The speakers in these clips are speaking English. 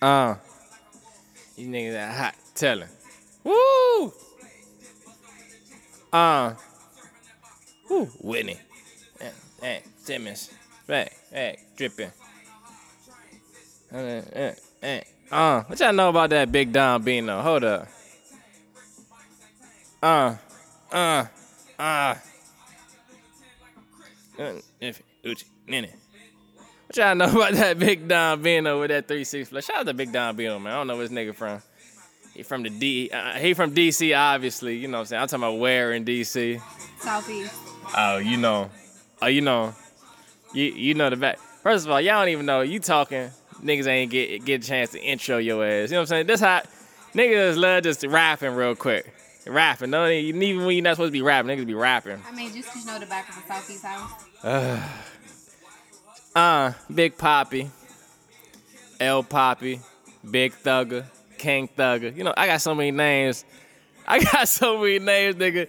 Uh. You niggas that hot. Tell him. Woo! Uh. Woo, Whitney. Hey, hey, Simmons. Hey, hey, dripping. Uh, uh, uh, uh, what y'all know about that Big Don Bino? Hold up. Uh, uh, uh. Uh, if Uchi, Nene. What y'all know about that Big Don Bino with that 3-6 flush? Shout out to Big Don Bino, man. I don't know where this nigga from. He from the D. Uh, he from DC, obviously. You know what I'm saying? I'm talking about where in DC. Southeast. Oh, you know. Oh, you know. You you know the back. First of all, y'all don't even know. You talking. Niggas ain't get get a chance to intro your ass. You know what I'm saying? This hot. niggas love just rapping real quick. Rapping. No, even when you're not supposed to be rapping, niggas be rapping. I mean, just 'cause you know the back of the Southeast house. Uh, Big Poppy, L Poppy, Big Thugger, King Thugger. You know, I got so many names. I got so many names, nigga.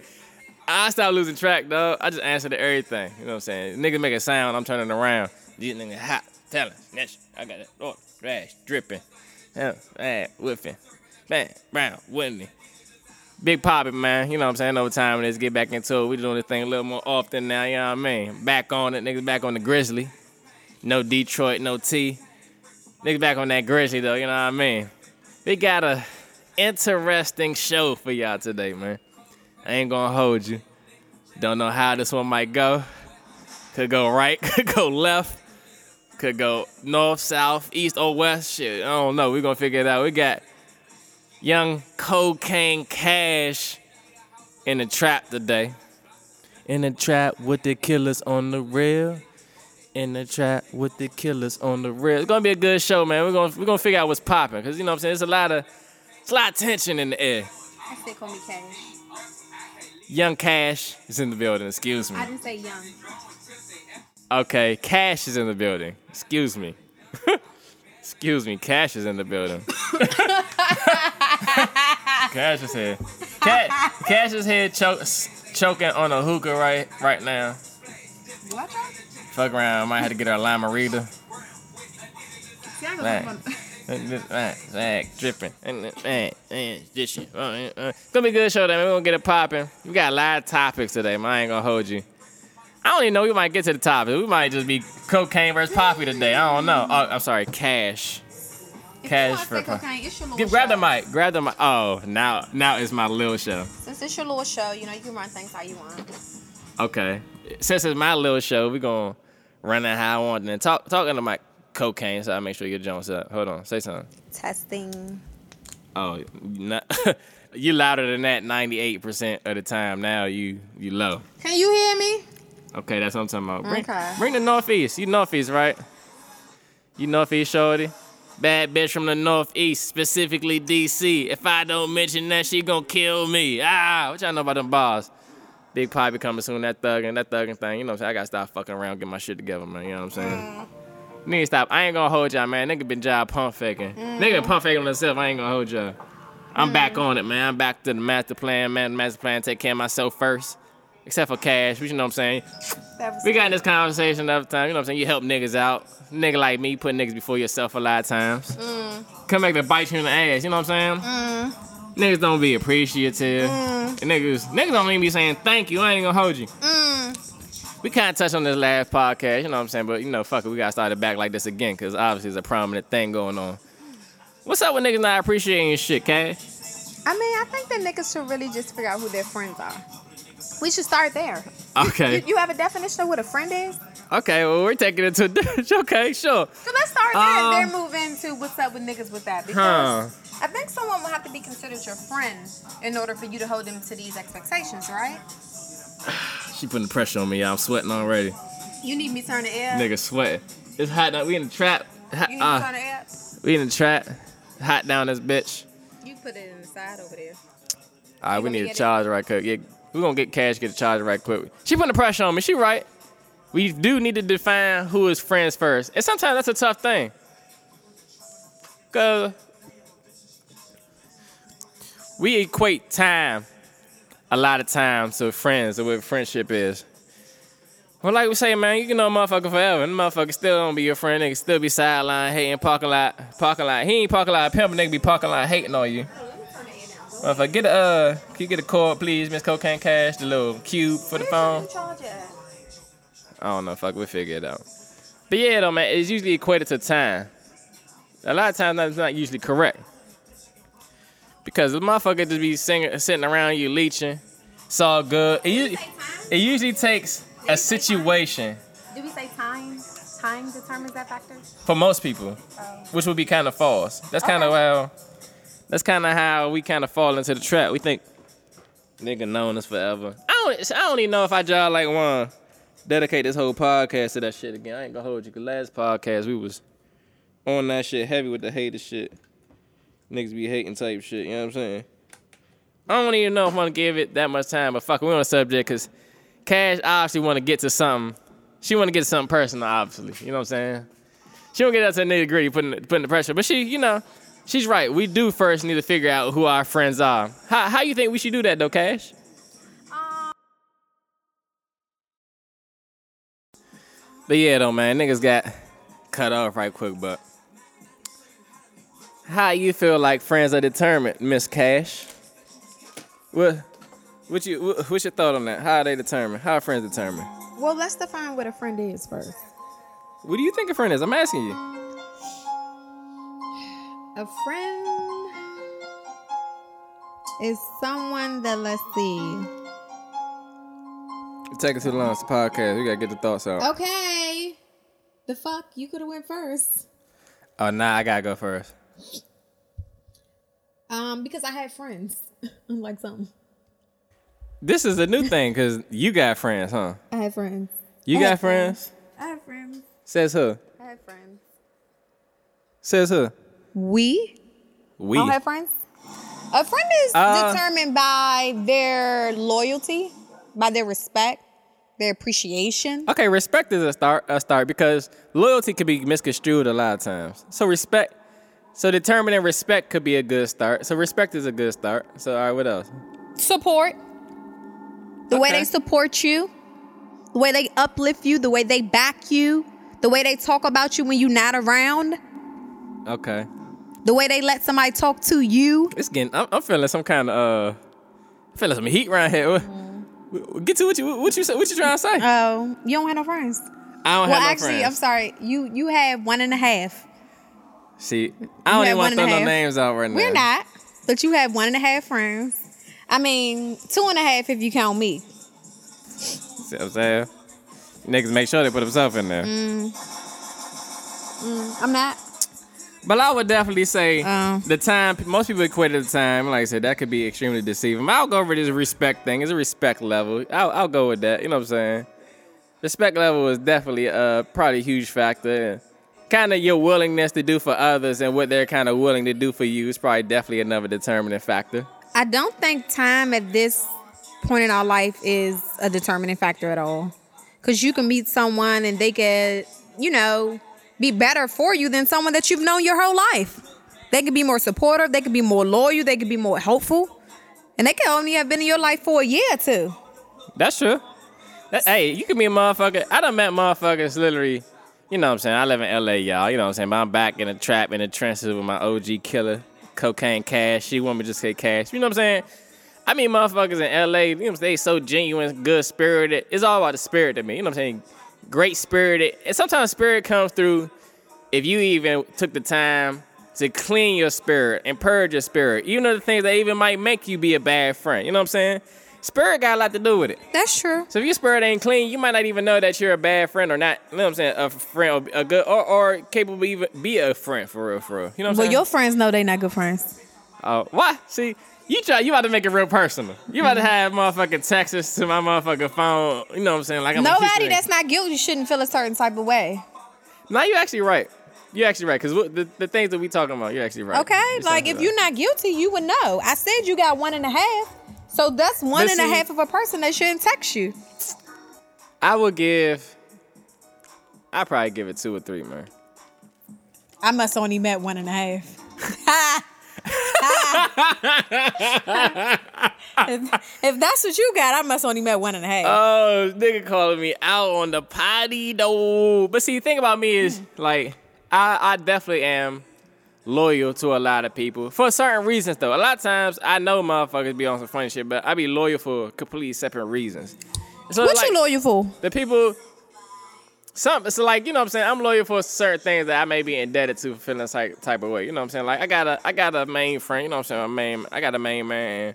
I stopped losing track, dog. I just answer to everything. You know what I'm saying? Niggas make a sound, I'm turning around. These niggas hot, telling, snitch. I got it. Oh, trash, dripping. Yeah, man, whiffing. Bang, brown, Whitney. Big Poppy, man. You know what I'm saying? Over time, let's get back into it. We doing this thing a little more often now, you know what I mean? Back on it, niggas back on the Grizzly. No Detroit, no T. Niggas back on that Grizzly though, you know what I mean? We got a interesting show for y'all today, man. I ain't gonna hold you. Don't know how this one might go. Could go right, could go left, could go north, south, east, or west. Shit, I don't know. we gonna figure it out. We got young cocaine cash in the trap today. In the trap with the killers on the rail. In the trap with the killers on the rail. It's gonna be a good show, man. We're gonna we're gonna figure out what's popping. Cause you know what I'm saying? It's a lot of it's a lot of tension in the air. I still call me Cash. Young Cash is in the building, excuse me. I didn't say young. Okay, Cash is in the building. Excuse me. Excuse me, Cash is in the building. Cash is here. Cash, Cash is here cho- choking on a hookah right right now. Out. Fuck around, might have to get her a limerita. See, I Right. go Right, right, dripping. Right, right, this shit. Uh, uh. Gonna be a good show, then. We're gonna get it popping. We got a lot of topics today, man. I ain't gonna hold you. I don't even know. We might get to the topic. We might just be cocaine versus poppy today. I don't know. Oh, I'm sorry, cash. Cash for cocaine, it's your little Get, grab the mic. Grab the mic. Oh, now now it's my little show. Since it's your little show, you know, you can run things how you want. Okay. Since it's my little show, we gonna run it how I want. And then talk talking to my cocaine, so I make sure your Jones up. Hold on, say something. Testing. Oh, not, you louder than that 98% of the time. Now you you low. Can you hear me? Okay, that's what I'm talking about. Bring, Okay. bring the Northeast. You Northeast, right? You Northeast, shorty? Bad bitch from the Northeast, specifically DC. If I don't mention that, she gonna kill me. Ah, what y'all know about them bars? Big Pie be coming soon, that thugging, that thugging thing. You know what I'm saying? I gotta stop fucking around, get my shit together, man. You know what I'm saying? Need to stop. I ain't gonna hold y'all, man. Nigga been job pump faking. Nigga pump faking on himself. I ain't gonna hold y'all. I'm back on it, man. I'm back to the master plan, man. The Master plan, take care of myself first. Except for cash, which you know what I'm saying. We got in this conversation the other time. You know what I'm saying? You help niggas out. Nigga like me, put niggas before yourself a lot of times. Come back to bite you in the ass. You know what I'm saying? Niggas don't be appreciative. And niggas, niggas don't even be saying thank you. I ain't gonna hold you. Mm. We kind of touched on this last podcast. You know what I'm saying? But you know, fuck it. We gotta start it back like this again because obviously it's a prominent thing going on. What's up with niggas not appreciating your shit, Cash? I mean, I think that niggas should really just figure out who their friends are. We should start there. Okay. You, you have a definition of what a friend is? Okay, well, we're taking it to a okay, sure. So let's start there Um, and then move into what's up with niggas with that. Huh. Because I think someone will have to be considered your friend in order for you to hold them to these expectations, right? She putting the pressure on me. I'm sweating already. You need me to turn the air. Nigga sweating. It's hot now. We in the trap. Hot, You need me to uh, turn the air. we in the trap. Hot down this bitch. You put it in the side over there. All right, You we need it? charge right quick. Yeah, we gonna get cash, get the charger right quick. She putting the pressure on me. She right. We do need to define who is friends first, and sometimes that's a tough thing. Cause we equate time a lot of times to friends or what friendship is. Well, like we say, man, you can know a motherfucker forever. And the motherfucker still don't be your friend. Nigga still be sideline hating, parking lot, parking lot. He ain't parking lot pimping. Nigga be parking lot hating on you. Motherfucker, get a uh, can you get a cord, please, Miss Cocaine Cash, the little cube for the phone. I don't know. Fuck, we'll figure it out. But yeah, though, man, it's usually equated to time. A lot of times, that's not usually correct. Because the motherfucker just be singing, sitting around you leeching. It's all good. It, u- it usually takes a situation Do we say time? Time determines that factor? for most people, which would be kind of false. That's kind of Okay. how. That's kind of how we kind of fall into the trap. We think nigga known us forever. I don't. I don't even know if I just like one. dedicate this whole podcast to that shit again. I ain't gonna hold you. Cause last podcast we was on that shit heavy with the hater shit. Niggas be hating type shit. You know what I'm saying? I don't even know if I want to give it that much time, but fuck, we on the subject because Cash obviously want to get to something. She want to get to something personal, obviously. You know what I'm saying? She don't get out to the nitty gritty, putting putting the pressure. But she, you know, she's right. We do first need to figure out who our friends are. How how you think we should do that though, Cash? Um, but yeah, though, man, niggas got cut off right quick. But how you feel like friends are determined, Miss Cash? What what you what's your thought on that? How are they determined? How are friends determined? Well, let's define what a friend is first. What do you think a friend is? I'm asking you. A friend is someone that let's see. Take it to the lunch podcast. We gotta get the thoughts out. Okay. The fuck? You could have went first. Oh, nah, I gotta go first. Um, because I had friends. Unlike something. This is a new thing because you got friends, huh? I had friends. You I got had friends? I have friends. Says who? I have friends. Says who? We? We. Don't have friends. A friend is Uh, determined by their loyalty, by their respect, their appreciation. Okay, respect is a start. A start because loyalty can be misconstrued a lot of times. So respect. So determining respect could be a good start. So respect is a good start. So all right, what else? Support. The way they support you, the way they uplift you, the way they back you, the way they talk about you when you're not around, Okay, the way they let somebody talk to you. it's getting. I'm, I'm feeling some kind of. uh Feeling some heat around here. What- Get to what you what you say- what you trying to say? Oh, you don't have no friends. I don't well, have no friends. Well, actually, I'm sorry. You you have one and a half. See, I don't even want to throw no names out right now. We're not, but you have one and a half friends. I mean, two and a half if you count me. See what I'm saying? Niggas make sure they put themselves in there. Mm. I'm not. But I would definitely say Um. the time. Most people equate the time. Like I said, that could be extremely deceiving. I'll go over this respect thing. It's a respect level. I'll, I'll go with that. You know what I'm saying? Respect level is definitely uh probably a huge factor. Kind of your willingness to do for others and what they're kind of willing to do for you is probably definitely another determining factor. I don't think time at this point in our life is a determining factor at all. Because you can meet someone and they could, you know, be better for you than someone that you've known your whole life. They could be more supportive, they could be more loyal, they could be more helpful. And they could only have been in your life for a year or two. That's true. That- hey, you can be a motherfucker. I done met motherfuckers literally, you know what I'm saying? I live in LA, y'all. You know what I'm saying? But I'm back in the trap, in the trenches with my OG killer, Cocaine Cash. She want me just say Cash. You know what I'm saying? I mean, motherfuckers in LA, you know? They so genuine, good spirited. It's all about the spirit to me. You know what I'm saying? Great spirited. And sometimes spirit comes through if you even took the time to clean your spirit and purge your spirit. You know the things that even might make you be a bad friend. You know what I'm saying? Spirit got a lot to do with it. That's true. So if your spirit ain't clean, you might not even know that you're a bad friend or not. You know what I'm saying? A friend, or a good, or, or capable even be a friend for real, for real. You know what I'm Well, saying? your friends know they not good friends. Oh, why? See, you try. You about to make it real personal. You Mm-hmm. about to have motherfucking Texas to my motherfucking phone. You know what I'm saying? Like I'm Nobody that's not guilty shouldn't feel a certain type of way. No, you're actually right. You're actually right because the, the things that we talking about, you're actually right. Okay, You're like if you're not guilty, you would know. I said you got one and a half, so that's one But and a half of a person that shouldn't text you. I would give. I probably give it two or three, man. I must only met one and a half. if, if that's what you got, I must only met one and a half. Oh, nigga calling me out on the potty though. But see, the thing about me is like I, I definitely am loyal to a lot of people for certain reasons though. A lot of times I know motherfuckers be on some funny shit, but I be loyal for completely separate reasons. So what like, you loyal for? The people. Some so like you know what I'm saying? I'm loyal for certain things that I may be indebted to for feeling type type of way. You know what I'm saying? Like I got a I got a main friend you know what I'm saying? Main I got a main man.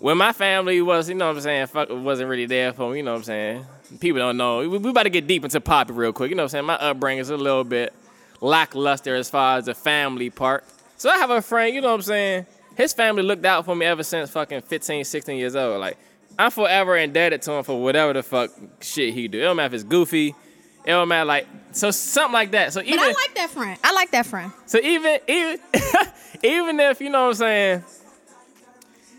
When my family was you know what I'm saying fuck wasn't really there for me you know what I'm saying? People don't know. We, we about to get deep into Poppy real quick. You know what I'm saying? My upbringing is a little bit lackluster as far as the family part. So I have a friend you know what I'm saying? His family looked out for me ever since fucking 15 16 years old. Like I'm forever indebted to him for whatever the fuck shit he do. It don't matter if it's goofy. It don't matter like so something like that. So even But I like that friend. I like that friend. so even even even if you know what I'm saying,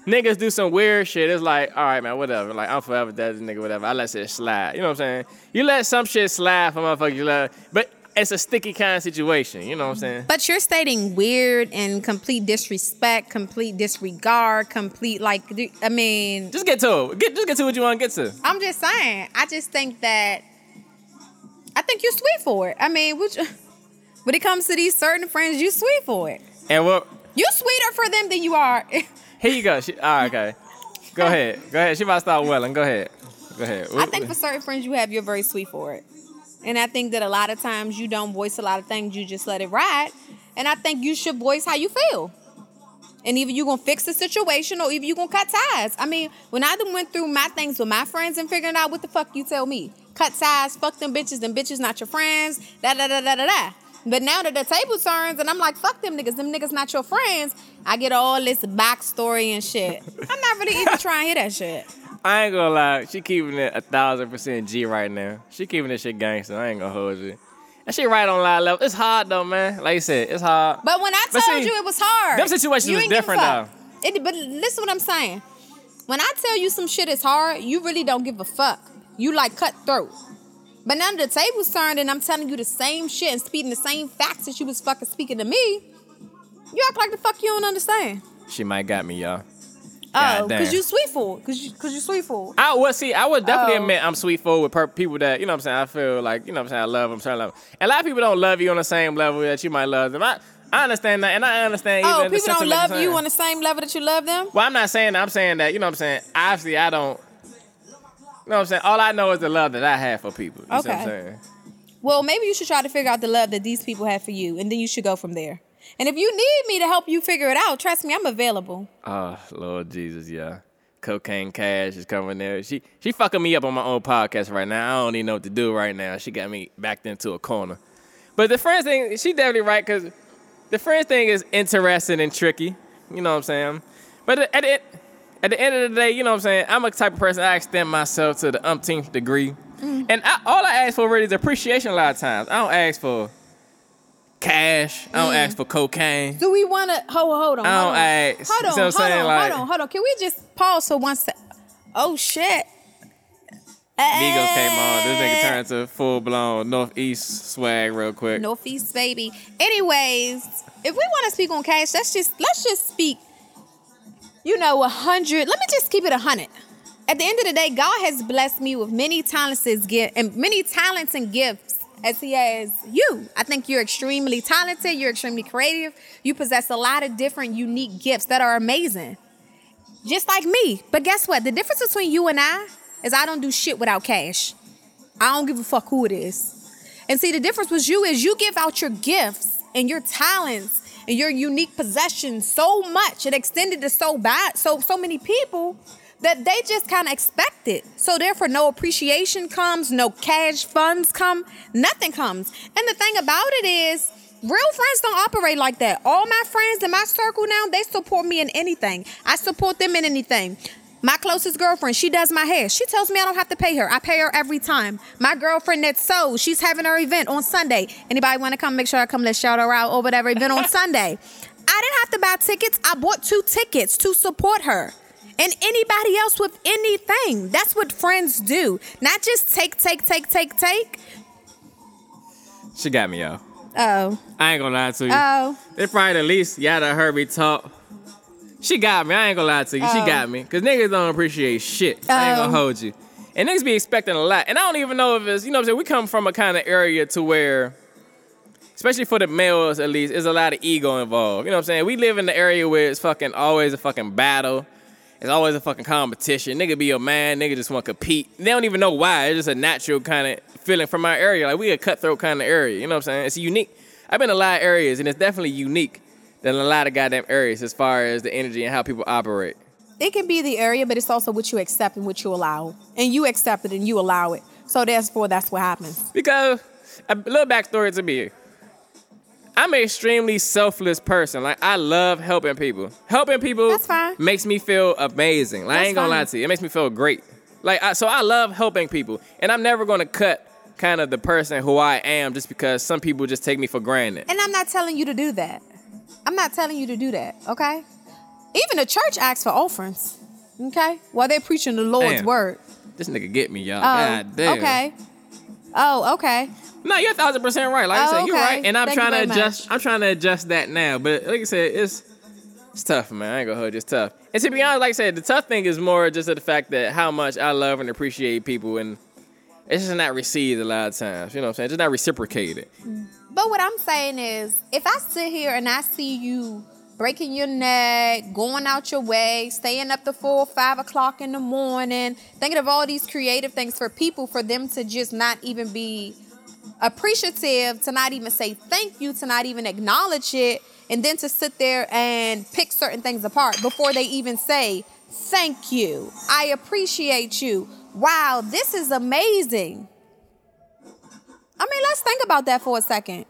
niggas do some weird shit. It's like all right, man, whatever. Like I'm forever dead, nigga, whatever. I let shit slide. You know what I'm saying? You let some shit slide for motherfuckers you love, but it's a sticky kind of situation. You know what I'm saying? But you're stating weird and complete disrespect, complete disregard, complete like I mean, Just get to it. Get just get to what you want to get to. I'm just saying. I just think that I think you're sweet for it. I mean, which, when it comes to these certain friends, you're sweet for it. And what? You're sweeter for them than you are. Here you go. She, all right, okay. Go ahead. Go ahead. She about to start welling. Go ahead. Go ahead. I think for certain friends you have, you're very sweet for it. And I think that a lot of times you don't voice a lot of things, you just let it ride. And I think you should voice how you feel. And either you're gonna fix the situation or either you're gonna cut ties. I mean, when I done went through my things with my friends and figuring out what the fuck you tell me. Cut ties, fuck them bitches, them bitches not your friends, da da da da da da. But now that the table turns and I'm like, fuck them niggas, them niggas not your friends, I get all this backstory and shit. I'm not really even trying to hear that shit. I ain't gonna lie, she keeping it a thousand percent G right now. She keeping this shit gangster. I ain't gonna hold you. And she right on a level. It's hard though, man. Like you said, it's hard. But when I told see, you it was hard, them situations you was different, though. It, but listen what I'm saying. When I tell you some shit is hard, you really don't give a fuck. You like cutthroat. But now the tables turned and I'm telling you the same shit and speaking the same facts that you was fucking speaking to me. You act like the fuck you don't understand. She might got me, y'all. Oh, cause you sweet for it. Cause you, cause you sweet for it. I well see, I would definitely Oh. admit I'm sweet forward with per- people that you know what I'm saying. I feel like you know what I'm saying. I love them, certain level. And a lot of people don't love you on the same level that you might love them. I, I understand that, and I understand. Oh, people don't love you on the same level that you love them. Well, I'm not saying that. I'm saying that you know what I'm saying. Obviously, I don't. You know what I'm saying? All I know is the love that I have for people. You see what I'm Okay. saying? Well, maybe you should try to figure out the love that these people have for you, and then you should go from there. And if you need me to help you figure it out, trust me, I'm available. Oh Lord Jesus, yeah. Cocaine Cash is coming there. She she fucking me up on my own podcast right now. I don't even know what to do right now. She got me backed into a corner. But the friends thing, she definitely right because the friends thing is interesting and tricky. You know what I'm saying? But at the, at the end of the day, you know what I'm saying? I'm a type of person I extend myself to the umpteenth degree. Mm. And I, all I ask for really is appreciation a lot of times. I don't ask for cash. I don't mm. ask for cocaine. Do we want to hold hold on? I Hold don't on. ask. Hold on, hold saying? on, Like- hold on, hold on. Can we just pause for one sec? Oh shit! Migos came on. This nigga eh. turned to full blown Northeast swag real quick. Northeast baby. Anyways, if we want to speak on cash, let's just let's just speak. You know, a hundred. Let me just keep it a hundred. At the end of the day, God has blessed me with many talents and gi- and many talents and gifts as He has you. I think you're extremely talented. You're extremely creative. You possess a lot of different unique gifts that are amazing, just like me. But guess what? The difference between you and I is I don't do shit without cash. I don't give a fuck who it is. And see, the difference with you is you give out your gifts and your talents and your unique possessions so much. It extended to so bad, so so many people that they just kind of expect it. So therefore, no appreciation comes, no cash funds come, nothing comes. And the thing about it is. Real friends don't operate like that. All my friends in my circle now, they support me in anything. I support them in anything. My closest girlfriend, she does my hair. She tells me I don't have to pay her. I pay her every time. My girlfriend that sews, she's having her event on Sunday. Anybody want to come? Make sure I come. Let's shout her out or whatever event on Sunday. I didn't have to buy tickets. I bought two tickets to support her. And anybody else with anything. That's what friends do. Not just take, take, take, take, take. She got me, yo. Oh, I ain't gonna lie to you. oh. It's probably the least y'all done heard me talk She got me. I ain't gonna lie to you. She Oh. got me. Cause niggas don't appreciate shit. Oh. I ain't gonna hold you. And niggas be expecting a lot. And I don't even know if it's, you know what I'm saying? We come from a kind of area to where, especially for the males at least, there's a lot of ego involved. You know what I'm saying? We live in the area where it's fucking always a fucking battle. It's always a fucking competition. Nigga be your man. Nigga just want to compete. They don't even know why. It's just a natural kind of feeling from our area. Like we a cutthroat kind of area. You know what I'm saying? It's unique. I've been in a lot of areas, and it's definitely unique than a lot of goddamn areas as far as the energy and how people operate. It can be the area, but it's also what you accept and what you allow. And you accept it and you allow it. So therefore, that's what happens. Because a little backstory to me. I'm an extremely selfless person. Like I love helping people. Helping people That's fine. makes me feel amazing. Like I ain't gonna lie to you. It makes me feel great. Like I, so I love helping people. And I'm never gonna cut kind of the person who I am just because some people just take me for granted. And I'm not telling you to do that. I'm not telling you to do that, okay? Even the church asks for offerings, okay? While they're preaching the Lord's Damn. word. This nigga get me, y'all. Oh, God damn. okay. Oh, okay. No, you're a thousand percent right. Like I Oh, said, you're okay. right. And I'm Thank trying to very much. adjust. I'm trying to adjust that now. But like I said, it's it's tough, man. I ain't gonna hold you. It's tough. And to be honest, like I said, the tough thing is more just the fact that how much I love and appreciate people, and it's just not received a lot of times. You know what I'm saying? Just not reciprocated. But what I'm saying is, if I sit here and I see you breaking your neck, going out your way, staying up to four five o'clock in the morning, thinking of all these creative things for people, for them to just not even be appreciative, to not even say thank you, to not even acknowledge it, and then to sit there and pick certain things apart before they even say thank you, I appreciate you. Wow, this is amazing. I mean, let's think about that for a second.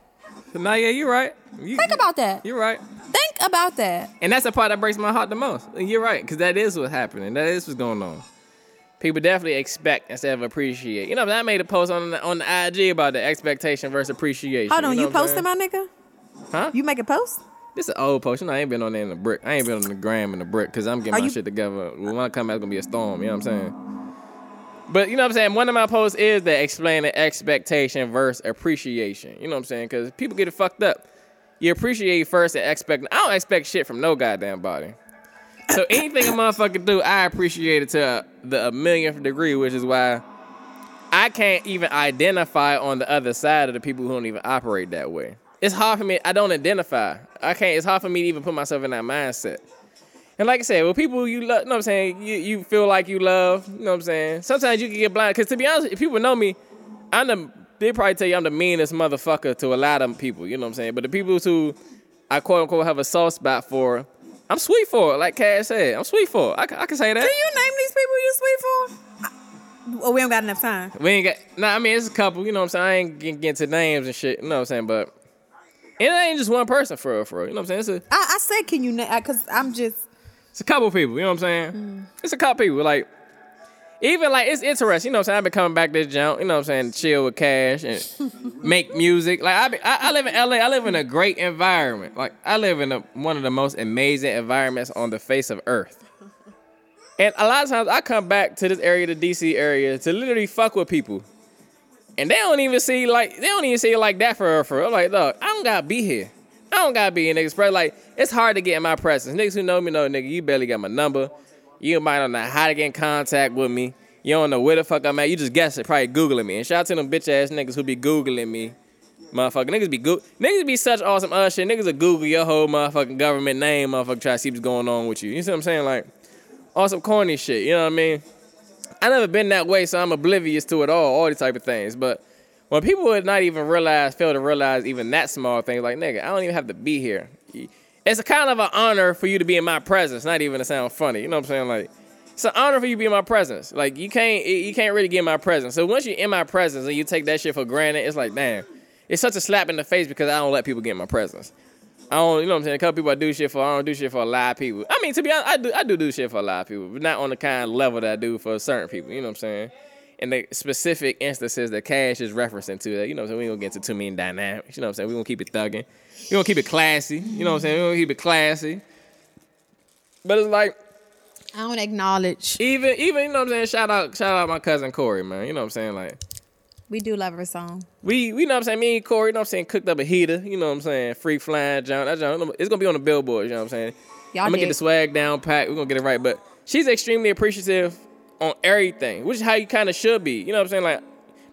No, yeah, you're right. You, Think about that. You're right. Think about that. And that's the part that breaks my heart the most. You're right, because that is what's happening. That is what's going on. People definitely expect instead of appreciate. You know, I made a post on the, on the IG about the expectation versus appreciation. Hold on, know you what I'm posting my nigga? Huh? You make a post? This is an old post. You know, I ain't been on there in the brick. I ain't been on the gram in the brick because I'm getting Are my you- shit together. When I come out, it's gonna be a storm. You know what I'm saying? But you know what I'm saying? One of my posts is that explaining expectation versus appreciation. You know what I'm saying? Because people get it fucked up. You appreciate first and expect. I don't expect shit from no goddamn body. So anything a motherfucker do, I appreciate it to the a millionth degree, which is why I can't even identify on the other side of the people who don't even operate that way. It's hard for me. I don't identify. I can't. It's hard for me to even put myself in that mindset. And like I said, well, people you love, you know what I'm saying, you, you feel like you love, you know what I'm saying? Sometimes you can get blind. Because to be honest, if people know me, I'm the, they probably tell you I'm the meanest motherfucker to a lot of people, you know what I'm saying? But the people who I quote unquote have a soft spot for, I'm sweet for, like Cash said. I'm sweet for. I, I can say that. Can you name these people you're sweet for? Oh, we don't got enough time. We ain't got. Nah, I mean it's a couple. You know what I'm saying. I ain't getting get into names and shit. You know what I'm saying. But it ain't just one person for real, for real. You know what I'm saying. A I, I said, can you name? Because I'm just. It's a couple people. You know what I'm saying. Mm. It's a couple people. Like even like it's interesting. You know what I'm saying. I've been coming back this jump. You know what I'm saying. Chill with cash and make music. Like I, be, I I live in LA. I live in a great environment. Like I live in a, one of the most amazing environments on the face of earth. And a lot of times I come back to this area, the DC area, to literally fuck with people. And they don't even see like they don't even see it like that for real, for real. I'm like, look, I don't gotta be here. I don't gotta be in niggas presence. Like, it's hard to get in my presence. Niggas who know me know, nigga, you barely got my number. You might not know how to get in contact with me. You don't know where the fuck I'm at. You just guess it, probably Googling me. And shout out to them bitch ass niggas who be Googling me. Motherfucker, niggas be go- niggas be such awesome uh shit. Niggas will Google your whole motherfucking government name, motherfucker, try to see what's going on with you. You see what I'm saying? Like, awesome corny shit. You know what I mean? I never been that way, so I'm oblivious to it all, all these type of things. But when people would not even realize, fail to realize even that small thing, like nigga, I don't even have to be here. It's a kind of an honor for you to be in my presence, not even to sound funny. You know what I'm saying? Like, it's an honor for you to be in my presence. Like you can't, you can't really get in my presence. So once you're in my presence and you take that shit for granted, it's like, damn, it's such a slap in the face because I don't let people get in my presence. I don't, you know what I'm saying? A couple people I do shit for, I don't do shit for a lot of people. I mean, to be honest, I do, I do do shit for a lot of people, but not on the kind of level that I do for certain people. You know what I'm saying? In the specific instances that Cash is referencing to, that you know, what I'm saying we ain't gonna get into too many dynamics. You know what I'm saying? We gonna keep it thugging. We gonna keep it classy. You know what I'm saying? We gonna keep it classy. But it's like I don't acknowledge. even even you know what I'm saying. Shout out shout out my cousin Corey, man. You know what I'm saying? Like We do love her song. We, we know what I'm saying. Me and Corey, you know what I'm saying, cooked up a heater. You know what I'm saying. Free flying John. That John, it's gonna be on the billboard. You know what I'm saying. Y'all I'm gonna get the swag down pat. We're gonna get it right. But she's extremely appreciative on everything, which is how you kind of should be. You know what I'm saying? Like,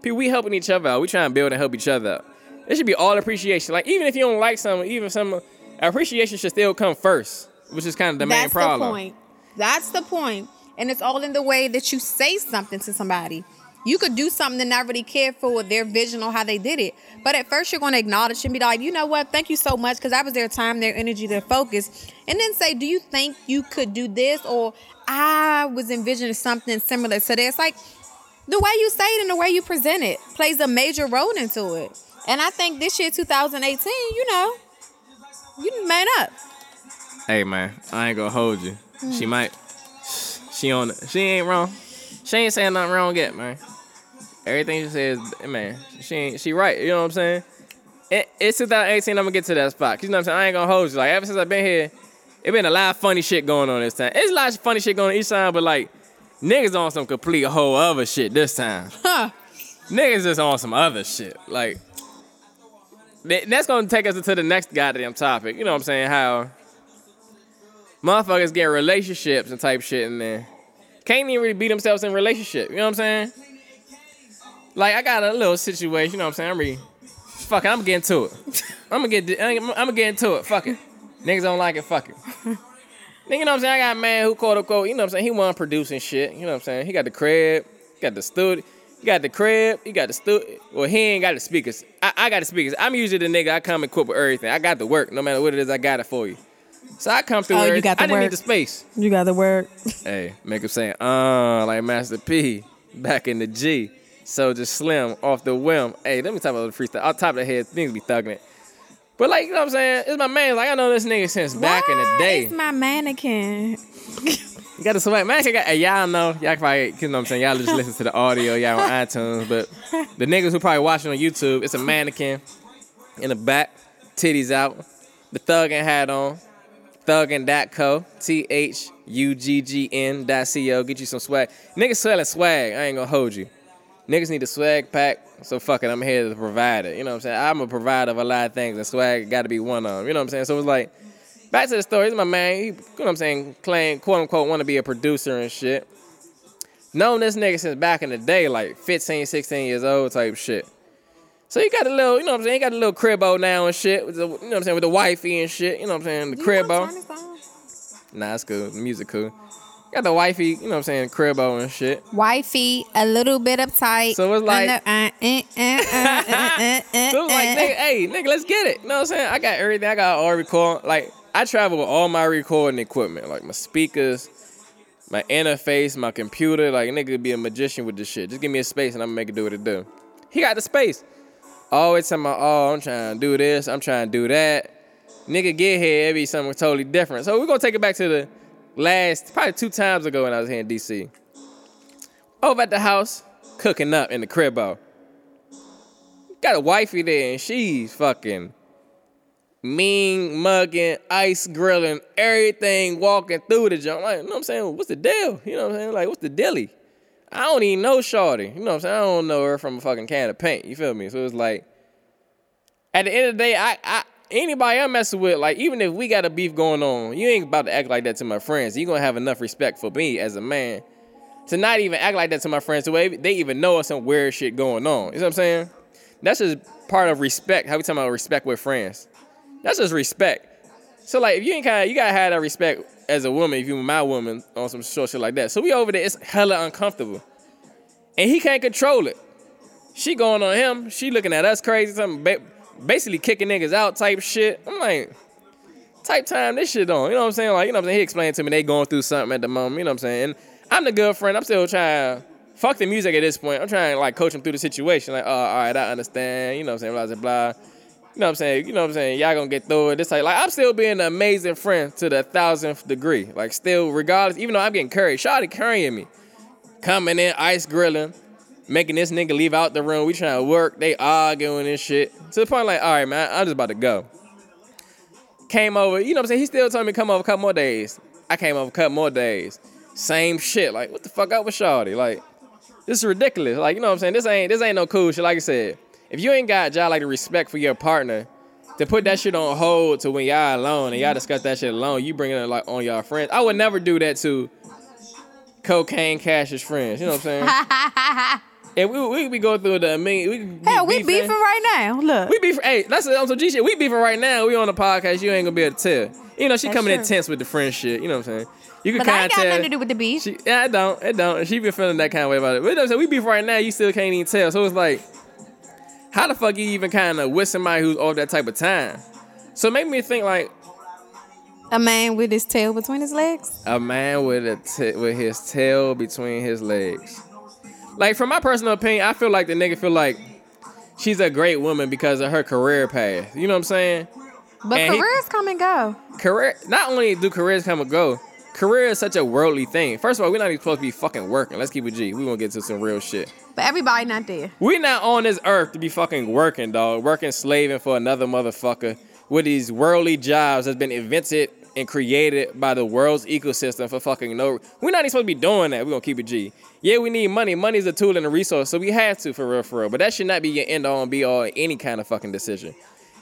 people, we helping each other out. We trying to build and help each other out. It should be all appreciation. Like, even if you don't like something, even some appreciation should still come first, which is kind of the main problem. That's the point. That's the point. And it's all in the way that you say something to somebody. You could do something and not really care for their vision or how they did it. But at first, you're going to acknowledge and be like, you know what? Thank you so much because that was their time, their energy, their focus. And then say, do you think you could do this? Or I was envisioning something similar to this. Like the way you say it and the way you present it plays a major role into it. And I think this year, 2018, you know, you man up. Hey man, I ain't gonna hold you. She mm. might. She on. She ain't wrong. She ain't saying nothing wrong yet, man. Everything she says, man. She ain't. She right. You know what I'm saying? It, it's 2018. I'm gonna get to that spot. You know what I'm saying? I ain't gonna hold you. Like ever since I've been here, it been a lot of funny shit going on this time. It's a lot of funny shit going on each time, but like niggas on some complete whole other shit this time. Huh. Niggas just on some other shit. Like that's gonna take us into the next goddamn topic. You know what I'm saying? How motherfuckers get relationships and type shit in there. Can't even really beat themselves in relationship. You know what I'm saying? Like I got a little situation. You know what I'm saying? I'm really fuck it. I'm getting to it. I'm gonna get. I'm gonna get into it. Fuck it. Niggas don't like it. Fuck it. Nigga, you know what I'm saying? I got a man who quote unquote, you know what I'm saying? He wasn't producing shit. You know what I'm saying? He got the crib, he got the studio, he got the crib, he got the studio. Well, he ain't got the speakers. I, I got the speakers. I'm usually the nigga, I come equipped with everything. I got the work. No matter what it is, I got it for you. So I come through Oh, you got the I didn't work. need the space. You got the work. Hey, make him say, uh, like Master P, back in the G. Soulja Slim off the whim. Hey, let me talk about the freestyle. Off top of the head, things be thugging it. But like, you know what I'm saying? It's my man. Like, I know this nigga since back in the day. It's my mannequin. You got the swag. Man, I got, hey, y'all know. Y'all probably, you know what I'm saying? Y'all just listen to the audio. Y'all on iTunes. But the niggas who probably watching on YouTube, it's a mannequin in the back, titties out, the thuggin' hat on, thuggin.co, T H U G G N dot C O. Get you some swag. Niggas selling swag. I ain't gonna hold you. Niggas need a swag pack. So fuck it, I'm here as a provider. You know what I'm saying? I'm a provider of a lot of things, and swag got to be one of them. You know what I'm saying? So it's like, back to the story. This is my man. He, you know what I'm saying? Claim, quote unquote, want to be a producer and shit. Known this nigga since back in the day, like 15, 16 years old type shit. So he got a little, you know what I'm saying? He got a little cribbo now and shit. With the, you know what I'm saying? With the wifey and shit. You know what I'm saying? The cribbo. Nah, it's cool. The music cool. Got the wifey, you know what I'm saying? Cribbo and shit. Wifey, a little bit uptight. So it's like- So it was like, uh. nigga, hey, nigga, let's get it. You know what I'm saying? I got everything. I got all record. Like, I travel with all my recording equipment, like my speakers, my interface, my computer. Like, nigga be a magician with this shit. Just give me a space and I'm gonna make it do what it do. He got the space. Always talking about, oh, I'm trying to do this, I'm trying to do that. Nigga get here, it be something totally different. So we're gonna take it back to the last, probably two times ago when I was here in DC. Over at the house, cooking up in the cribbo. Got a wifey there and she's fucking mean, mugging, ice grilling, everything walking through the joint. Like, you know what I'm saying? What's the deal? You know what I'm saying? Like, what's the dilly? I don't even know Shorty. You know what I'm saying? I don't know her from a fucking can of paint. You feel me? So it's like, at the end of the day, I, I anybody I'm messing with, like, even if we got a beef going on, you ain't about to act like that to my friends. You gonna have enough respect for me as a man to not even act like that to my friends the way they even know some weird shit going on. You know what I'm saying? That's just part of respect. How we talking about respect with friends? That's just respect. So like, if you ain't kind of, you gotta have that respect as a woman. If you my woman on some short shit like that. So we over there, it's hella uncomfortable, and he can't control it. She going on him. She looking at us crazy. Something basically kicking niggas out type shit. I'm like, type time this shit on. You know what I'm saying? Like, you know what I'm saying? He explained to me they going through something at the moment. You know what I'm saying? And I'm the good friend. I'm still trying. Fuck the music at this point. I'm trying to like coach him through the situation. Like, oh, all right, I understand. You know what I'm saying? Blah blah blah. You know what I'm saying? You know what I'm saying? Y'all gonna get through it. This like, like I'm still being an amazing friend to the thousandth degree. Like, still, regardless, even though I'm getting curried, Shawty carrying me, coming in, ice grilling, making this nigga leave out the room. We trying to work. They arguing and shit. To the point like, all right, man, I'm just about to go. Came over, you know what I'm saying? He still told me come over a couple more days. I came over a couple more days. Same shit. Like, what the fuck up with Shawty? Like, This is ridiculous. Like, you know what I'm saying? This ain't this ain't no cool shit. Like I said, if you ain't got y'all like the respect for your partner to put that shit on hold to when y'all alone and y'all discuss that shit alone, you bring it like on y'all friends. I would never do that to cocaine cash's friends. You know what I'm saying? and we we be going through the mean. We be Hell, we beefing right now. Look. We beef. Hey, that's on some G shit. We beefing right now. We on the podcast. You ain't gonna be able to tell. You know she That's coming in true. tense with the friend shit. You know what I'm saying? You can but kind ain't of got tell. nothing to do with the beef. She, yeah, it don't. It don't. She been feeling that kind of way about it. But you know what I'm saying? We beef right now. You still can't even tell. So it's like, how the fuck you even kind of with somebody who's all that type of time? So it made me think like a man with his tail between his legs. a man with a t- with his tail between his legs. Like from my personal opinion, I feel like the nigga feel like she's a great woman because of her career path. You know what I'm saying? But And he- careers come and go. career not only do careers come and go, career is such a worldly thing. First of all, we're not even supposed to be fucking working. Let's keep it G. We gonna get to some real shit. But everybody not there. We're not on this earth to be fucking working, dog. Working slaving for another motherfucker with these worldly jobs that's been invented and created by the world's ecosystem for fucking no. We're not even supposed to be doing that. We're gonna keep it G. Yeah, we need money. Money's a tool and a resource, so we have to for real, for real. But that should not be your end all and be all any kind of fucking decision.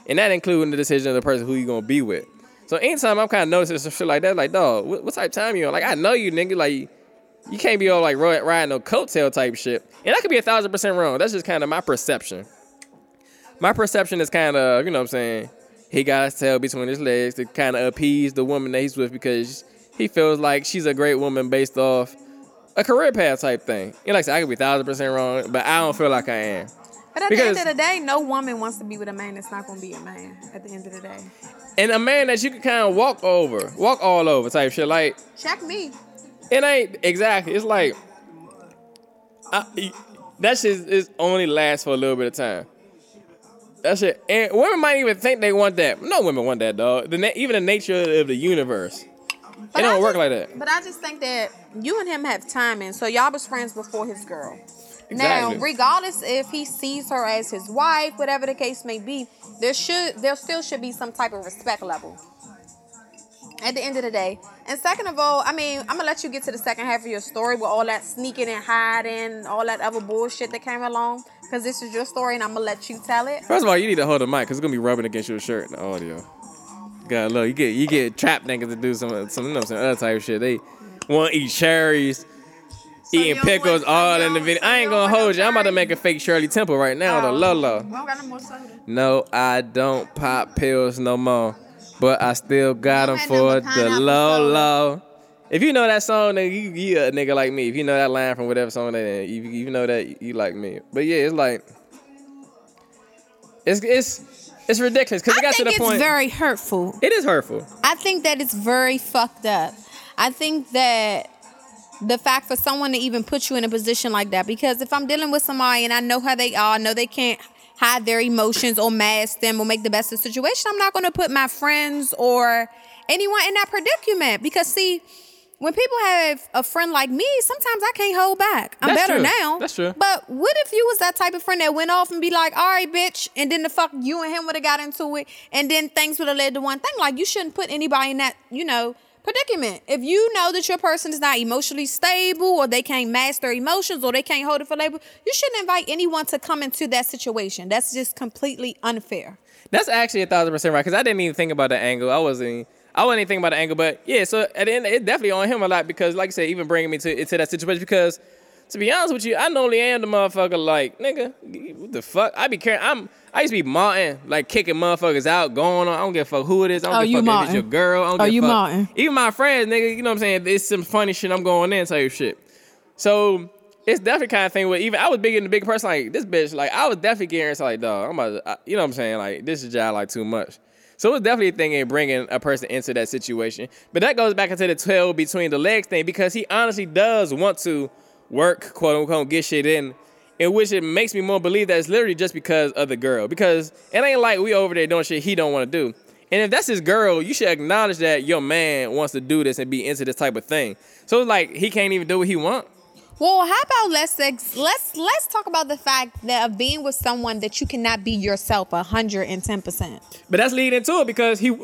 And that including the decision of the person who you gonna be with. So anytime I'm kind of noticing some shit like that, like dog, what, what type of time you on? Like I know you, nigga. Like you can't be all like ri- riding no coattail type shit. And that could be a thousand percent wrong. That's just kind of my perception. My perception is kind of, you know what I'm saying? He got his tail between his legs to kind of appease the woman that he's with because he feels like she's a great woman based off a career path type thing. You know, like I said, I could be thousand percent wrong, but I don't feel like I am. But at Because- the end of the day, no woman wants to be with a man that's not going to be a man. At the end of the day, And a man that you can kind of walk over, walk all over type shit. Like, check me. It ain't exactly. It's like I, that shit is only lasts for a little bit of time. That shit, and women might even think they want that. No women want that, dog. The na- even the nature of the universe, But it don't work just- like that. But I just think that you and him have timing. So y'all was friends before his girl. Exactly. Now, regardless if he sees her as his wife, whatever the case may be, there should there still should be some type of respect level. At the end of the day. And second of all, I mean, I'm gonna let you get to the second half of your story with all that sneaking and hiding, all that other bullshit that came along. Because this is your story and I'm gonna let you tell it. First of all, you need to hold the mic because it's gonna be rubbing against your shirt in the audio. God, look, you get you get trap niggas to do some some you know some other type of shit. They want to eat cherries, you eating pickles want- all in the video. so I ain't gonna hold you. I'm about to make a fake Shirley Temple right now. The. Oh. Lolo. We don't got no more soda. No, I don't pop pills no more, but I still got them for the low. If you know that song, then you, you a nigga like me. If you know that line from whatever song that is, you, you know that you like me. But yeah, it's like it's it's it's ridiculous because it got to the it's point. very hurtful. it is hurtful. I think that it's very fucked up. I think that the fact for someone to even put you in a position like that, because if I'm dealing with somebody and I know how they are, I know they can't hide their emotions or mask them or make the best of the situation, I'm not going to put my friends or anyone in that predicament. Because see, when people have a friend like me, sometimes I can't hold back. I'm That's better true. now. That's true. But what if you was that type of friend that went off and be like, all right, bitch, and then the fuck you and him would have got into it, and then things would have led to one thing. Like you shouldn't put anybody in that, you know, predicament. If you know that your person is not emotionally stable or they can't master emotions or they can't hold it for labor, you shouldn't invite anyone to come into that situation. That's just completely unfair. That's actually a thousand percent right because I didn't even think about the angle. I wasn't. I wasn't even thinking about the angle, but yeah. So at the end, it definitely on him a lot because, like I said, even bringing me to into that situation because, to be honest with you, I normally am the motherfucker like nigga. What the fuck? I be caring. I'm. I used to be Martin, like kicking motherfuckers out, going on. I don't give a fuck who it is. I don't Oh, give you a fuck if Martin. it's your girl. I don't Oh, give you fuck. Martin. Even my friends, nigga. You know what I'm saying? It's some funny shit. I'm going in type shit. So it's definitely kind of thing where even I was bigger than the big person. Like this bitch, like I was definitely getting it's like, dog, I'm about to, I- you know what I'm saying? Like this is just like too much. So it's definitely a thing in bringing a person into that situation. But that goes back into the 12 between the legs thing because he honestly does want to work, quote unquote, get shit in. In which it makes me more believe that it's literally just because of the girl. Because it ain't like we over there doing shit he don't want to do. And if that's his girl, you should acknowledge that your man wants to do this and be into this type of thing. So it's like he can't even do what he want. Well, how about let's ex- let's let's talk about the fact that of being with someone that you cannot be yourself hundred and ten percent. But that's leading into it because he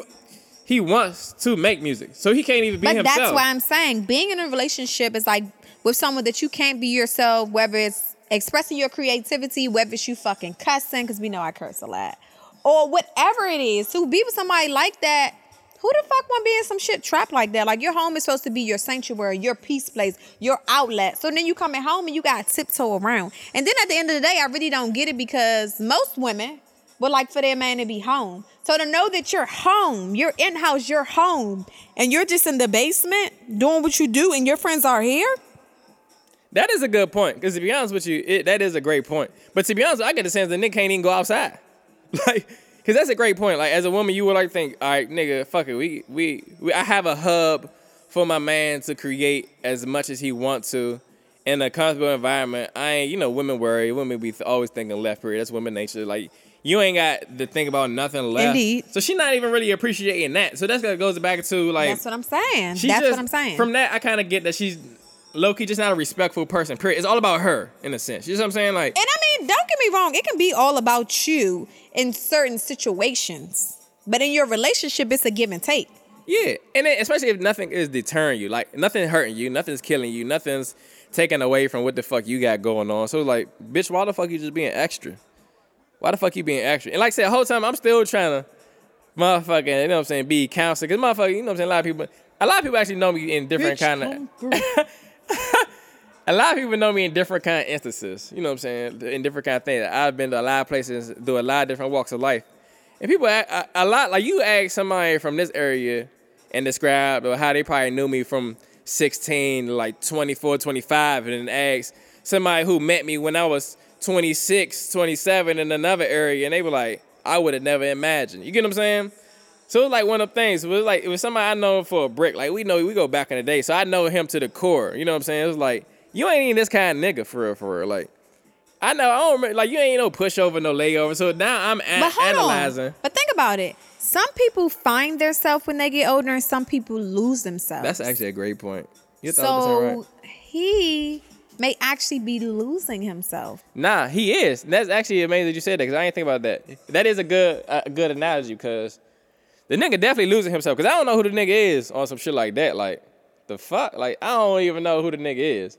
he wants to make music, so he can't even be But himself. that's why I'm saying being in a relationship is like with someone that you can't be yourself, whether it's expressing your creativity, whether it's you fucking cussing, because we know I curse a lot, or whatever it is, to be with somebody like that. Who the fuck want to be in some shit trapped like that? Like your home is supposed to be your sanctuary, your peace place, your outlet. So then you come at home and you got to tiptoe around. And then at the end of the day, I really don't get it because most women would like for their man to be home. So to know that you're home, you're in house, you're home, and you're just in the basement doing what you do, and your friends are here. That is a good point. Because to be honest with you, it, that is a great point. But to be honest, I get the sense that nigga can't even go outside. Like, because that's a great point. Like, as a woman, you would like think, all right, nigga, fuck it. We, we, we, I have a hub for my man to create as much as he wants to in a comfortable environment. I ain't, you know, women worry. Women be always thinking left period. That's women nature. Like, you ain't got to think about nothing left. Indeed. So she not even really appreciating that. So that's what goes back to like. That's what I'm saying. She's That's just- what I'm saying. From that, I kind of get that she's low key just not a respectful person. Period. It's all about her in a sense. You know what I'm saying? Like, And I mean, don't get me wrong, it can be all about you in certain situations. But in your relationship, it's a give and take. yeah, and then, especially if nothing is deterring you, like nothing hurting you, nothing's killing you, nothing's taken away from what the fuck you got going on. So like, bitch, why the fuck you just being extra? Why the fuck you being extra? And like I said, the whole time I'm still trying to motherfucking, you know what I'm saying, be counselor. Cause motherfucker, you know what I'm saying, a lot of people, a lot of people actually know me in different kind of. a lot of people know me in different kind of instances. You know what I'm saying? In different kind of things. I've been to a lot of places, do a lot of different walks of life, and people a, a, lot like you ask somebody from this area and describe how they probably knew me from 16 to like 24, 25, and then ask somebody who met me when I was 26, 27 in another area, and they were like, I would have never imagined. You get what I'm saying? So it was like one of the things. It was like it was somebody I know for a brick. Like we know we go back in the day, so I know him to the core. You know what I'm saying? It was like you ain't even this kind of nigga for real, for real. Like I know I don't remember. Like you ain't no pushover, no layover. So now I'm a- But analyzing. on. But think about it. Some people find themselves when they get older, and some people lose themselves. That's actually a great point. You're 100% so right. he may actually be losing himself. Nah, he is. That's actually amazing that you said that because I ain't think about that. That is a good a good analogy because the nigga definitely losing himself because I don't know who the nigga is on some shit like that. Like the fuck, like I don't even know who the nigga is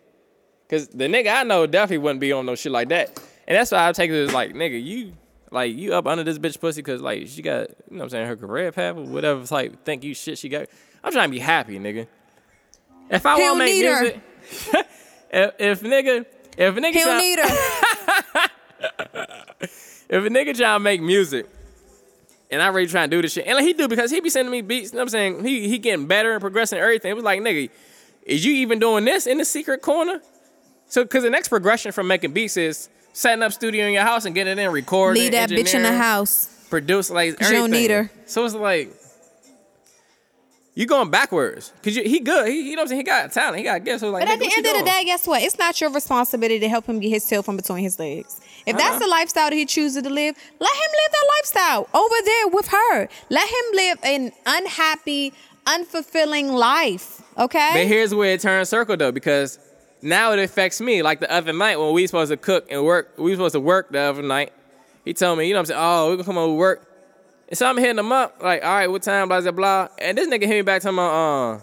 because the nigga I know definitely wouldn't be on no shit like that. And that's why I take it as like nigga, you like you up under this bitch pussy because like she got you know what I'm saying her career path or whatever type like, think you shit she got. I'm trying to be happy, nigga. If I want to make music, if, if nigga, if nigga He try- need her. if a nigga trying to make music and I really trying to do this shit, and like he do because he be sending me beats, you know what I'm saying? He he getting better and progressing and everything. It was like, nigga, is you even doing this in the secret corner? So, because the next progression from making beats is setting up studio in your house and getting it in, recording, Leave that bitch in the house. produce like 'Cause you don't need her. So it's like you going backwards because he good. He, you know what I'm saying? He got talent. He got gifts. So like, But at the end of the day, guess what? It's not your responsibility to help him get his tail from between his legs. If that's Uh-uh. the lifestyle that he chooses to live, let him live that lifestyle over there with her. Let him live an unhappy, unfulfilling life. Okay? But here's where it turns circle though, because now it affects me. Like the other night when we supposed to cook and work, we supposed to work the other night. He told me, you know what I'm saying? Oh, we gonna come over work. And so I'm hitting him up, like, all right, what time, blah, blah, blah. And this nigga hit me back talking about, uh,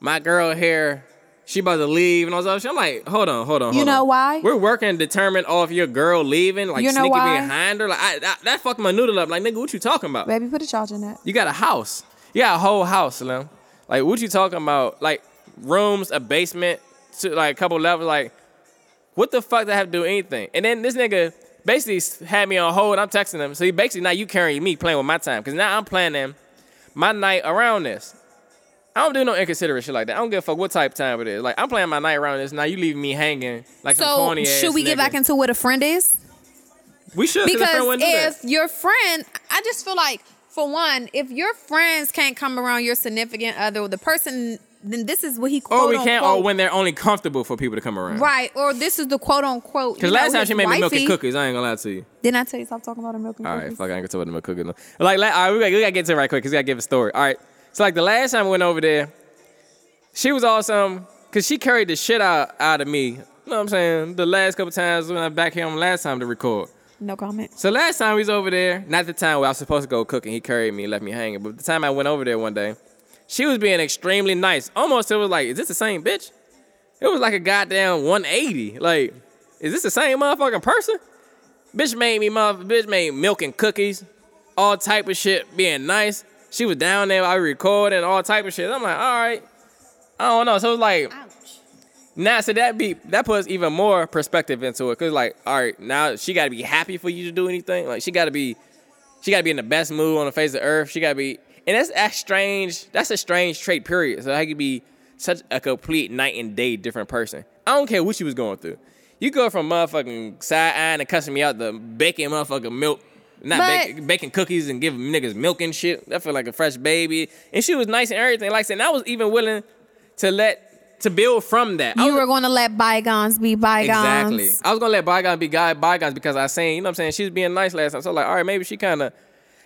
my girl here, she about to leave and all that shit. I'm like, hold on, hold on, hold You know on. why? We're working determined off your girl leaving, like You know sneaking why? behind her. Like, I, that, that fucked my noodle up. Like, nigga, what you talking about? Baby, put a charge in that. You got a house. You got a whole house, Slim. Like, what you talking about? Like, rooms, a basement, to like a couple levels. Like, what the fuck that have to do with anything? And then this nigga basically had me on hold. I'm texting him. So he basically now you carrying me playing with my time. Cause now I'm planning my night around this. I don't do no inconsiderate shit like that. I don't give a fuck what type of time it is. Like I'm playing my night around this. Now you leaving me hanging like some So, corny ass should we get back into what a friend is? We should. 'cause Because friend wouldn't do that. if your friend, I just feel like, for one, if your friends can't come around your significant other, the person, then this is what he quote or we can't, unquote, or when they're only comfortable for people to come around. right, or this is the quote unquote. Because last know, time she made me milk and cookies, I ain't gonna lie to you. Didn't I tell you stop talking about the milk and All right, cookies? fuck, I ain't gonna talk about the milk cookies. No. Like, like, all right, we gotta, we gotta get to it right quick because we gotta give a story. All right, so like the last time we went over there, she was awesome because she carried the shit out out of me. You know what I'm saying? The last couple times when I was back here on last time to record. No comment. So last time we was over there, not the time where I was supposed to go cooking, he carried me and left me hanging. But the time I went over there one day, she was being extremely nice. Almost it was like, is this the same bitch? It was like a goddamn 180. Like, is this the same motherfucking person? Bitch made me mother bitch made milk and cookies, all type of shit, being nice. She was down there, I recording all type of shit. I'm like, all right. I don't know. So it's like Ouch. now, so that be that puts even more perspective into it. Cause like, all right, now she got to be happy for you to do anything. Like she got to be, she got to be in the best mood on the face of earth. She got to be, and that's that's strange. That's a strange trait. Period. So I could be such a complete night and day different person. I don't care what she was going through. You go from motherfucking side eyeing and cussing me out to baking motherfucking milk. Not But- baking, baking cookies and giving niggas milk and shit. I feel like a fresh baby. And she was nice and everything. Like I said, I was even willing to let to build from that. I You was- were going to let bygones be bygones. Exactly. I was gonna let bygones be guy bygones because I seen, you know what I'm saying, she was being nice last time. So like, all right, maybe she kinda got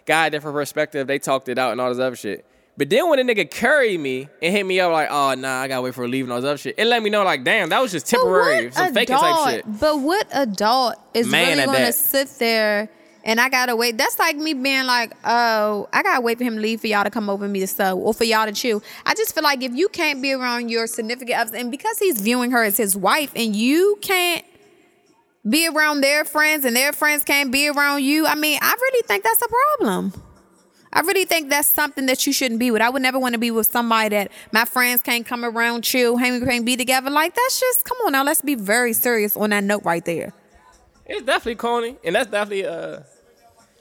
a different perspective. They talked it out and all this other shit. But then when a nigga carried me and hit me up like, oh nah, I gotta wait for her leaving all this other shit, it let me know like, damn, that was just temporary, some faking adult- type shit. But what adult is Man really to that. sit there and I gotta wait? That's like me being like, oh, I gotta wait for him to leave for y'all to come over me to sub or for y'all to chill. I just feel like if you can't be around your significant other, and because he's viewing her as his wife, and you can't be around their friends and their friends can't be around you, I mean, I really think that's a problem. I really think that's something that you shouldn't be with. I would never want to be with somebody that my friends can't come around, chill, hang, can't be together. Like that's just come on now. Let's be very serious on that note right there. It's definitely corny, and that's definitely uh,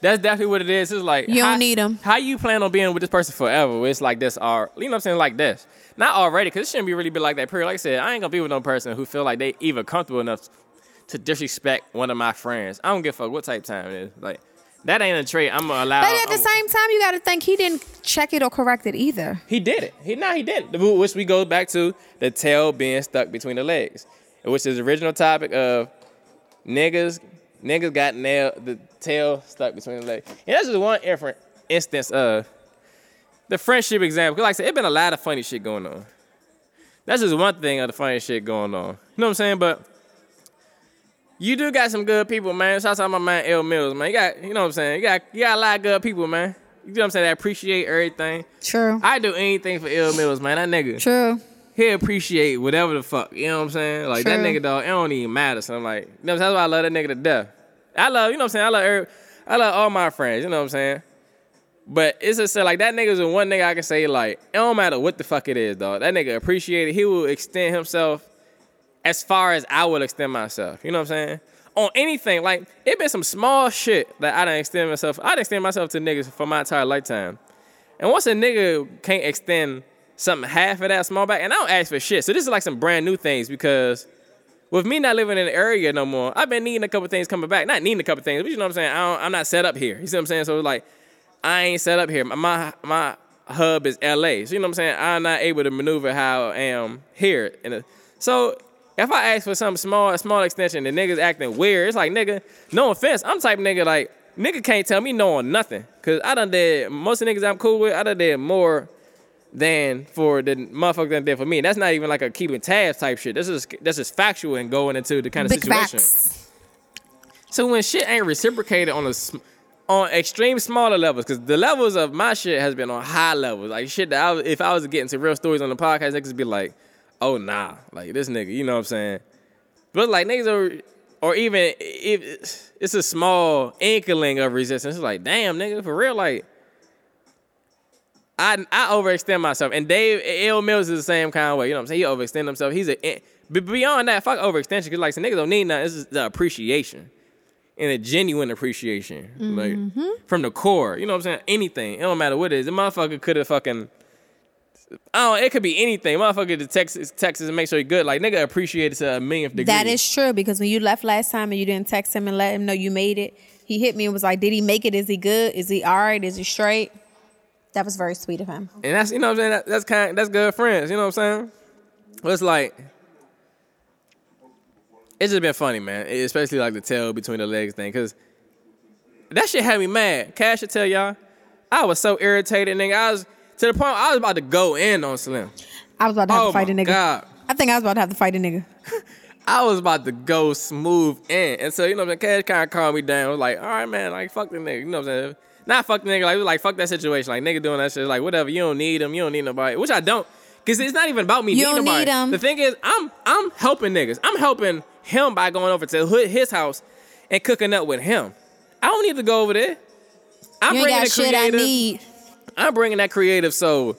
that's definitely what it is. It's like You don't how- need 'em. How you plan on being with this person forever? It's like this, or you know what I'm saying, like this. Not already, because it shouldn't be really be like that. Period. Like I said, I ain't gonna be with no person who feel like they even comfortable enough to disrespect one of my friends. I don't give a fuck what type of time it is. Like that ain't a trait I'm gonna allow. But at the I'm- same time, you got to think he didn't check it or correct it either. He did it. He no, he didn't. Which we go back to the tail being stuck between the legs, which is the original topic of niggas. Niggas got nailed the tail stuck between the legs, and that's just one different instance of the friendship example. 'Cause like I said, it been a lot of funny shit going on. That's just one thing of the funny shit going on. You know what I'm saying? But you do got some good people, man. Shout out to my man L Mills, man. You got, you know what I'm saying? You got, you got a lot of good people, man. You know what I'm saying? That appreciate everything. True. I do anything for Ill Mills, man. That nigga, True. he appreciate whatever the fuck. You know what I'm saying? Like that nigga, dog, it don't even matter. So I'm like, you know, what I'm saying? that's why I love that nigga to death. I love, you know what I'm saying? I love, every, I love all my friends. You know what I'm saying? But it's just like that nigga's the one nigga I can say like, it don't matter what the fuck it is, dog. That nigga appreciate it. He will extend himself as far as I will extend myself. You know what I'm saying? On anything, like it been some small shit that I done extend myself. I done extend myself to niggas for my entire lifetime. And once a nigga can't extend something half of that small back, and I don't ask for shit. So this is like some brand new things because with me not living in the area no more, I've been needing a couple things coming back. Not needing a couple things, but you know what I'm saying? I I'm not set up here. You see what I'm saying? So like, I ain't set up here. My- My hub is LA. So you know what I'm saying? I'm not able to maneuver how I am here. In a, uh, so if I ask for something small, small extension, the niggas acting weird, it's like nigga, no offense. I'm type of nigga like nigga can't tell me no on nothing. Cause I done did most of the niggas I'm cool with, I done did more than for the motherfucker that did for me. And that's not even like a keeping tabs type shit. This is this is factual and going into the kind of Big situation. facts. So when shit ain't reciprocated on a on extreme smaller levels, because the levels of my shit has been on high levels, like shit that I was, if I was getting to real stories on the podcast, niggas would be like, oh nah, like this nigga, you know what I'm saying? But like niggas are, or even if it's a small inkling of resistance, it's like damn nigga for real, like. I I overextend myself, and Dave L Mills is the same kind of way. You know what I'm saying? He overextend himself. He's a but beyond that, fuck overextension. Cause like some niggas don't need nothing. This is the appreciation and a genuine appreciation, like mm-hmm. from the core. You know what I'm saying? Anything. It don't matter what it is. The motherfucker could have fucking. I don't. It could be anything. Motherfucker to text Texas, and make sure you're good. Like nigga appreciate it to a millionth degree. That is true because when you left last time and you didn't text him and let him know you made it, he hit me and was like, "Did he make it? Is he good? Is he all right? Is he straight?" That was very sweet of him. And that's you know what I'm saying. That, that's kind. That's good friends. You know what I'm saying? But it's like it's just been funny, man. Especially like the tail between the legs thing, cause that shit had me mad. Cash should tell y'all, I was so irritated, nigga. I was to the point I was about to go in on Slim. I was about to have Oh to fight a nigga. God. I think I was about to have to fight a nigga. I was about to go smooth in. And so, you know what I'm saying? Cash kind of calmed me down. I was like, all right, man, like, fuck the nigga. You know what I'm saying? Not fuck the nigga. Like, it was like, fuck that situation. Like, nigga doing that shit. Like, whatever. You don't need him. You don't need nobody. Which I don't. Cause it's not even about me. You needing don't nobody. need 'em. The thing is, I'm I'm helping niggas. I'm helping him by going over to his house and cooking up with him. I don't need to go over there. I'm You bringing the shit I need. I'm bringing that creative soul.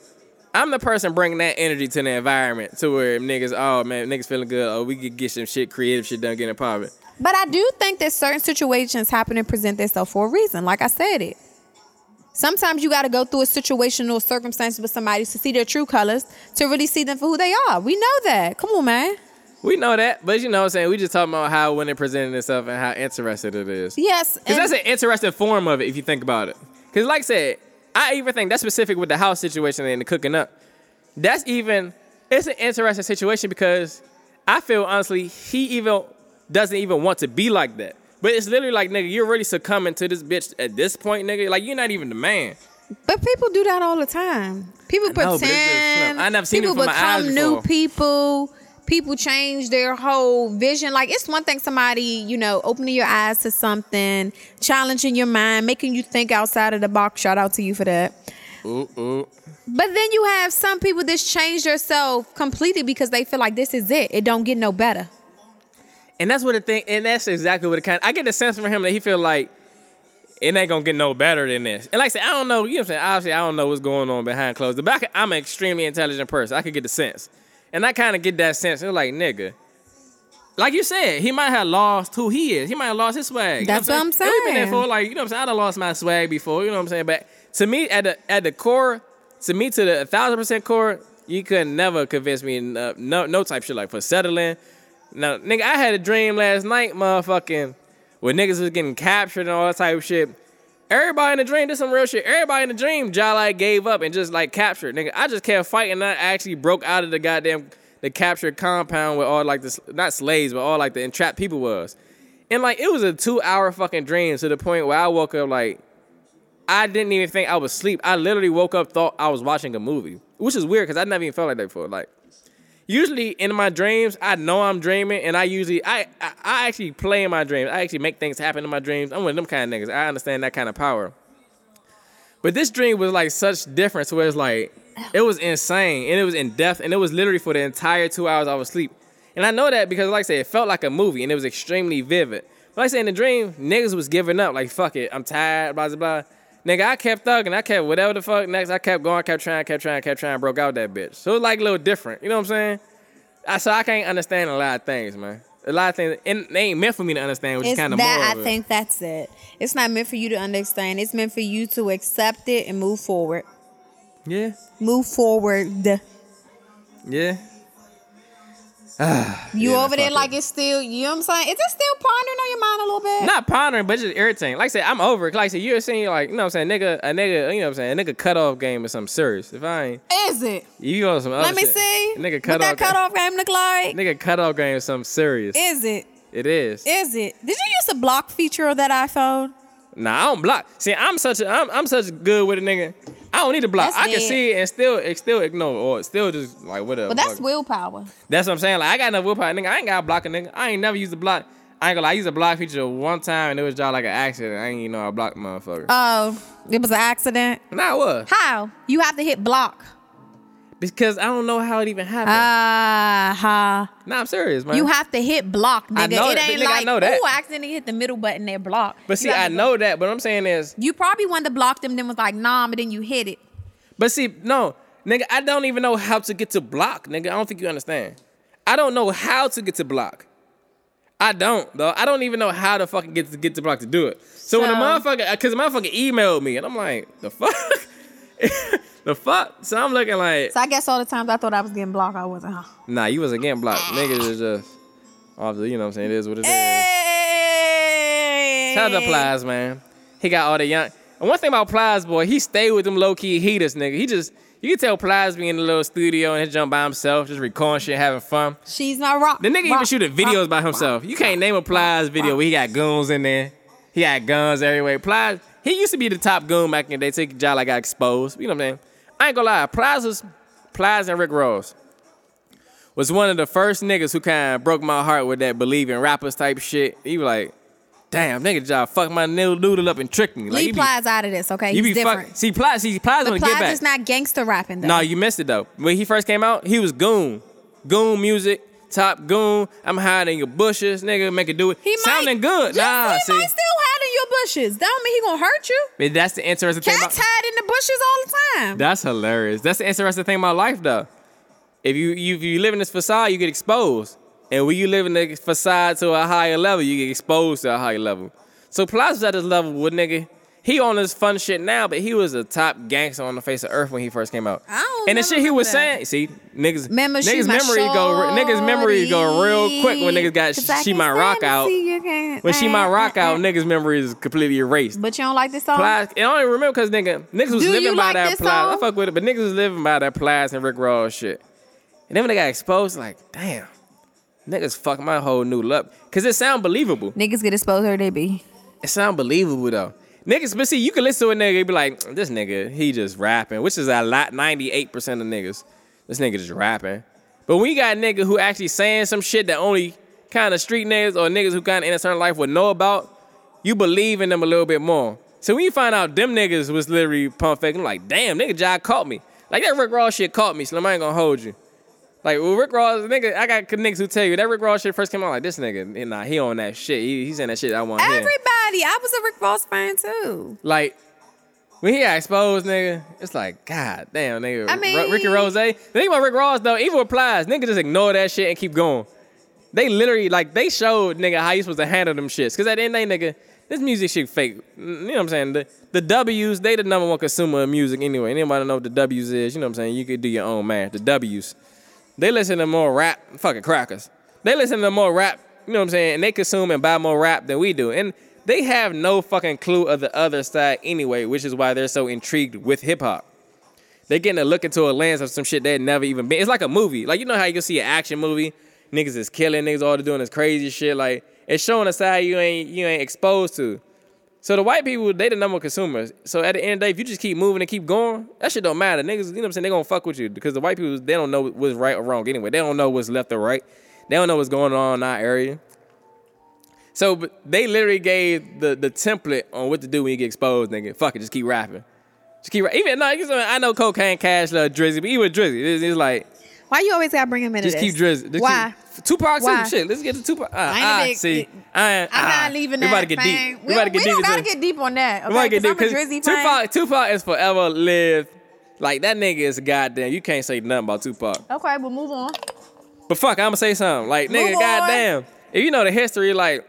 I'm the person bringing that energy to the environment to where niggas, oh man, niggas feeling good. Oh, we could get some shit, creative shit done, getting popping. But I do think that certain situations happen and present themselves for a reason. Like I said it. Sometimes you got to go through a situational circumstance with somebody to see their true colors, to really see them for who they are. We know that. Come on, man. We know that, but you know what I'm saying? We just talking about how when it presented itself and how interesting it is. Yes. Because that's an interesting form of it if you think about it. Because, like I said, I even think that's specific with the house situation and the cooking up. That's even, it's an interesting situation because I feel honestly, he even doesn't even want to be like that. But it's literally like, nigga, you're really succumbing to this bitch at this point, nigga. Like, you're not even the man. But people do that all the time. People I know, but it's just pretend. I never seen it people from my become new people. People change their whole vision. Like it's one thing somebody, you know, opening your eyes to something, challenging your mind, making you think outside of the box. Shout out to you for that. Ooh, ooh. But then you have some people that's changed themselves completely because they feel like this is it. It don't get no better. And that's what the thing, and that's exactly what it kind I get the sense from him that he feel like it ain't gonna get no better than this. And like I said, I don't know, you know what I'm saying? Obviously, I don't know what's going on behind closed doors, but I can, I'm an extremely intelligent person. I could get the sense. And I kind of get that sense. It's like, nigga, like you said, he might have lost who he is. He might have lost his swag. You know That's what I'm saying. we've been there for like, you know what I'm saying? I done lost my swag before, you know what I'm saying? But to me, at the at the core, to me, to the thousand percent core, you could never convince me uh, no no type shit like for settling. No, nigga, I had a dream last night, motherfucking, where niggas was getting captured and all that type of shit. Everybody in the dream did some real shit. Everybody in the dream, Jai gave up and just like captured. Nigga, I just kept fighting. I actually broke out of the goddamn the captured compound with all like the not slaves, but all like the entrapped people was. And like it was a two hour fucking dream to the point where I woke up like I didn't even think I was asleep. I literally woke up thought I was watching a movie, which is weird because I never even felt like that before. Like usually in my dreams, I know I'm dreaming, and I usually I, I I actually play in my dreams. I actually make things happen in my dreams. I'm one of them kind of niggas. I understand that kind of power. But this dream was like such difference where it's like it was insane and it was in depth and it was literally for the entire two hours I was asleep. And I know that because like I said, it felt like a movie and it was extremely vivid. But like I said in the dream, niggas was giving up, like fuck it, I'm tired, blah blah blah. Nigga, I kept thugging, I kept whatever the fuck next, I kept going, kept trying, kept trying, kept trying, broke out that bitch. So it was like a little different, you know what I'm saying? I, so I can't understand a lot of things, man. A lot of things, and they ain't meant for me to understand, which It's is kind of that more I think that's it. It's not meant for you to understand. It's meant for you to accept it and move forward. Yeah, Move forward. yeah. You Yeah, over there like it. it's still, you know what I'm saying? Is it still pondering on your mind a little bit? Not pondering, but just irritating. Like I said, I'm over it. Like I said, you're saying like, you know what I'm saying, nigga, a nigga, you know what I'm saying, a nigga cutoff game is something serious. If I ain't, Is it? you go some other Let me shit. see. Nigga cutoff that game. cutoff game look like? Nigga cutoff game is something serious. Is it? it is. Is it? Did you use the block feature of that iPhone? Nah, I don't block. See, I'm such a, I'm, I'm such good with a nigga. I don't need to block. That's I can dead. see it and still, it still ignore or still just like whatever. But that's fuck. willpower. That's what I'm saying. Like I got enough willpower, nigga. I ain't got to block a nigga. I ain't never used a block. I ain't gonna lie. I used a block feature one time and it was just like an accident. I ain't even know I blocked the motherfucker. Oh, it was an accident. nah, what? How? You have to hit block. Because I don't know how it even happened. Ah, ha. nah, I'm serious, man. You have to hit block, nigga. I know it that, ain't nigga, I like, know that. oh, I accidentally hit the middle button there, block. but see, I know that. But what I'm saying is, You probably wanted to block them, then was like, nah, but then you hit it. but see, no, nigga, I don't even know how to get to block, nigga. I don't think you understand. I don't know how to get to block. I don't, though. I don't even know how to fucking get to get to block to do it. So, when the motherfucker, because the motherfucker emailed me, and I'm like, the fuck, the fuck. So I'm looking like, So I guess all the times I thought I was getting blocked, I wasn't, huh? nah, you wasn't getting blocked. Niggas is just, obviously, you know what I'm saying. It is what it is. Hey. Shout out to Plies, man. He got all the young. And one thing about Plies, boy, he stayed with them low key heaters, nigga. He just, you can tell Plies be in the little studio and he jump by himself, just recording shit, having fun. She's not rock. The nigga even shooting videos rock, by himself. You can't name a Plies video where he got goons in there. He got guns everywhere. Plies, he used to be the top goon back in the day. Take a job like got exposed. You know what I'm saying? I ain't gonna lie. Plies was Plies and Rick Ross was one of the first niggas who kind of broke my heart with that believing rappers type shit. He was like, damn, nigga job fucked my noodle noodle up and tricked me. Like, Leave you Plies out of this, okay? you He's be different. fuck, see Plies, see Plies to get Plies back. is not gangster rapping though. No, you missed it though. When he first came out, he was goon, goon music, top goon. I'm hiding in your bushes, nigga. Make it do it. he Sounding might, good. Nah, he see, might still hide in your bushes. That don't mean he gonna hurt you. But that's the interesting thing. Cats About, hide in the bushes all the time. that's hilarious. That's the interesting thing about life though. If you, you if you live in this facade, you get exposed. And when you live in the facade to a higher level, you get exposed to a higher level. So Plies was at this level with nigga. He on this fun shit now, but he was a top gangster on the face of earth when he first came out. I don't and the shit he was that. saying, see, niggas, Remember, niggas memory go, niggas memory go real quick when niggas got she might rock out. see you can't- When she might rock out, niggas memory is completely erased. But you don't like this song? Plies, and I only remember because nigga, niggas was Do living by like that Plies. I fuck with it, but niggas was living by that Plies and Rick Ross shit. And then when they got exposed, like, damn, niggas fucked my whole new up. Cause it sound believable. Niggas get exposed or they be. It sound believable though. Niggas, but see, you can listen to a nigga be like, this nigga, he just rapping, which is a lot, 98% of niggas. This nigga just rapping. But when you got a nigga who actually saying some shit that only kind of street niggas or niggas who kind of in a certain life would know about, you believe in them a little bit more. So when you find out them niggas was literally pump faking, I'm like, damn, nigga, Jai caught me. Like that Rick Ross shit caught me, so I ain't gonna hold you. Like well, Rick Ross, nigga, I got niggas who tell you that Rick Ross shit first came out like this nigga, nah, he on that shit. He, he's in that shit I want hear. Everybody. I was a Rick Ross fan too. Like when he got exposed, nigga, it's like God damn, nigga. I mean- Ricky Rose. Eh? The thing about Rick Ross though, even applies. Nigga just ignore that shit and keep going. They literally like they showed nigga how you supposed to handle them shits. Cause at the end of the day, nigga, this music shit fake. You know what I'm saying? The the W's, they the number one consumer of music anyway. Anybody know what the W's is? You know what I'm saying? You could do your own math. The W's. They listen to more rap, fucking crackers. They listen to more rap, you know what I'm saying? And they consume and buy more rap than we do. And they have no fucking clue of the other side anyway, which is why they're so intrigued with hip hop. They're getting to look into a lens of some shit they'd never even been. It's like a movie. Like you know how you see an action movie, niggas is killing, niggas all they doing is crazy shit. Like it's showing a side you ain't you ain't exposed to. So the white people, they the number of consumers. So at the end of the day, if you just keep moving and keep going, that shit don't matter. Niggas, you know what I'm saying? They gonna fuck with you because the white people, they don't know what's right or wrong anyway. They don't know what's left or right. They don't know what's going on in our area. So they literally gave the the template on what to do when you get exposed, nigga. Fuck it, just keep rapping. Just keep rapping. Even no, I know cocaine, cash, love, Drizzy, but even Drizzy, it's, it's like Why you always gotta bring him into just keep Drizzy. Just Why? Keep, Tupac Why? too. Shit, let's get to Tupac. Uh, I ain't a ah, big- see, I ain't, I'm ah, not leaving we that. about to get fang. deep. We, We about to get we deep. don't gotta get deep on that. we about to get deep because I'm a Drizzy. Tupac, Tupac is forever lived. Like that nigga is goddamn. You can't say nothing about Tupac. Okay, we'll move on. But fuck, I'm gonna say something. Like nigga, Move on. goddamn. If you know the history, like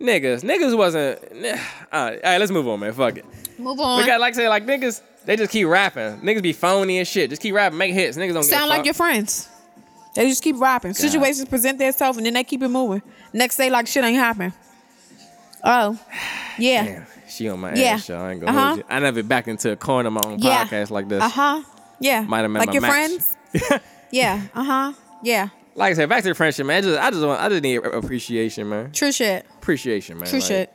niggas, niggas wasn't. All right, all right, let's move on, man. Fuck it. Move on. We got like I say, like niggas, they just keep rapping. Niggas be phony and shit. Just keep rapping, make hits. Niggas don't Sound like your friends. They just keep rapping. Situations present themselves and then they keep it moving. Next day, like shit ain't happening. Oh, yeah. Damn, she on my Yeah. ass, y'all. I ain't gonna Uh-huh. hold you. I never backed into a corner of my own Yeah. podcast like this. Uh huh. Yeah. Might have met like your match. friends. yeah. Uh huh. Yeah. Like I said, back to the friendship, man. I just, I just want, I just need appreciation, man. True shit. Appreciation, man. True Like, shit.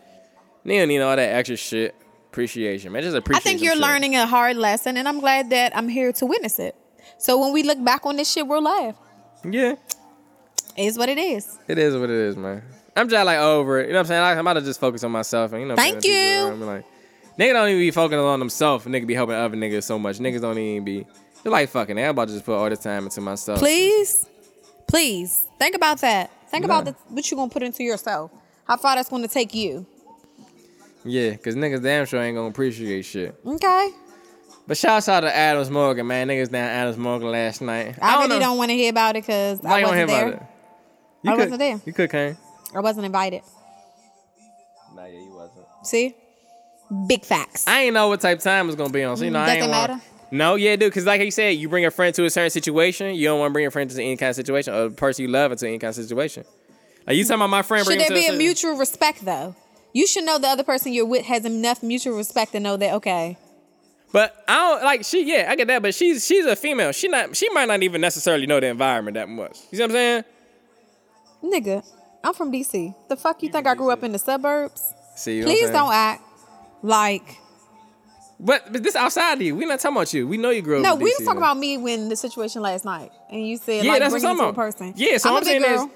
You don't need all that extra shit. Appreciation, man. Just I think you're learning a hard lesson, and I'm glad that I'm here to witness it. So when we look back on this shit, we'll laugh. Yeah, It is what it is. it is what it is, man. I'm just like over it. You know what I'm saying? Like, I'm about to just focus on myself, and you know. I'm Thank you. Me, Like, nigga don't even be focusing on themselves. Nigga be helping other niggas so much. Niggas don't even be. They're like fucking. I'm about to just put all this time into myself. Please, please think about that. Think about the, what you're gonna put into yourself. How far that's gonna take you. Yeah, cause niggas damn sure ain't gonna appreciate shit. Okay. But shouts out to Adams Morgan, man. Niggas down Adams Morgan last night. I, really know. don't want to hear about it because I don't wasn't hear there. about it? You I could, wasn't there. You could came. I wasn't invited. Nah, yeah, you wasn't. See, big facts. I ain't know what type of time was gonna be on. So you know, I Doesn't ain't want. matter? No, yeah, dude. Cause like you said, you bring a friend to a certain situation. You don't want to bring a friend to any kind of situation, or the person you love into any kind of situation. Are you talking about my friend. Should there be a certain- mutual respect though? You should know the other person you're with has enough mutual respect to know that okay, But I don't like she. Yeah, I get that. But she's she's a female. She not. She might not even necessarily know the environment that much. You see what I'm saying? nigga, I'm from DC. The fuck you think I grew up in the suburbs? See, you know what I'm Please don't act like. But, but this outside of you. We not talking about you. We know you grew up. No, in we DC, was talking though. about me when the situation last night, and you said Yeah, like that's what bringing I'm it to a person. Yeah, so I'm I'm a big saying is- girl.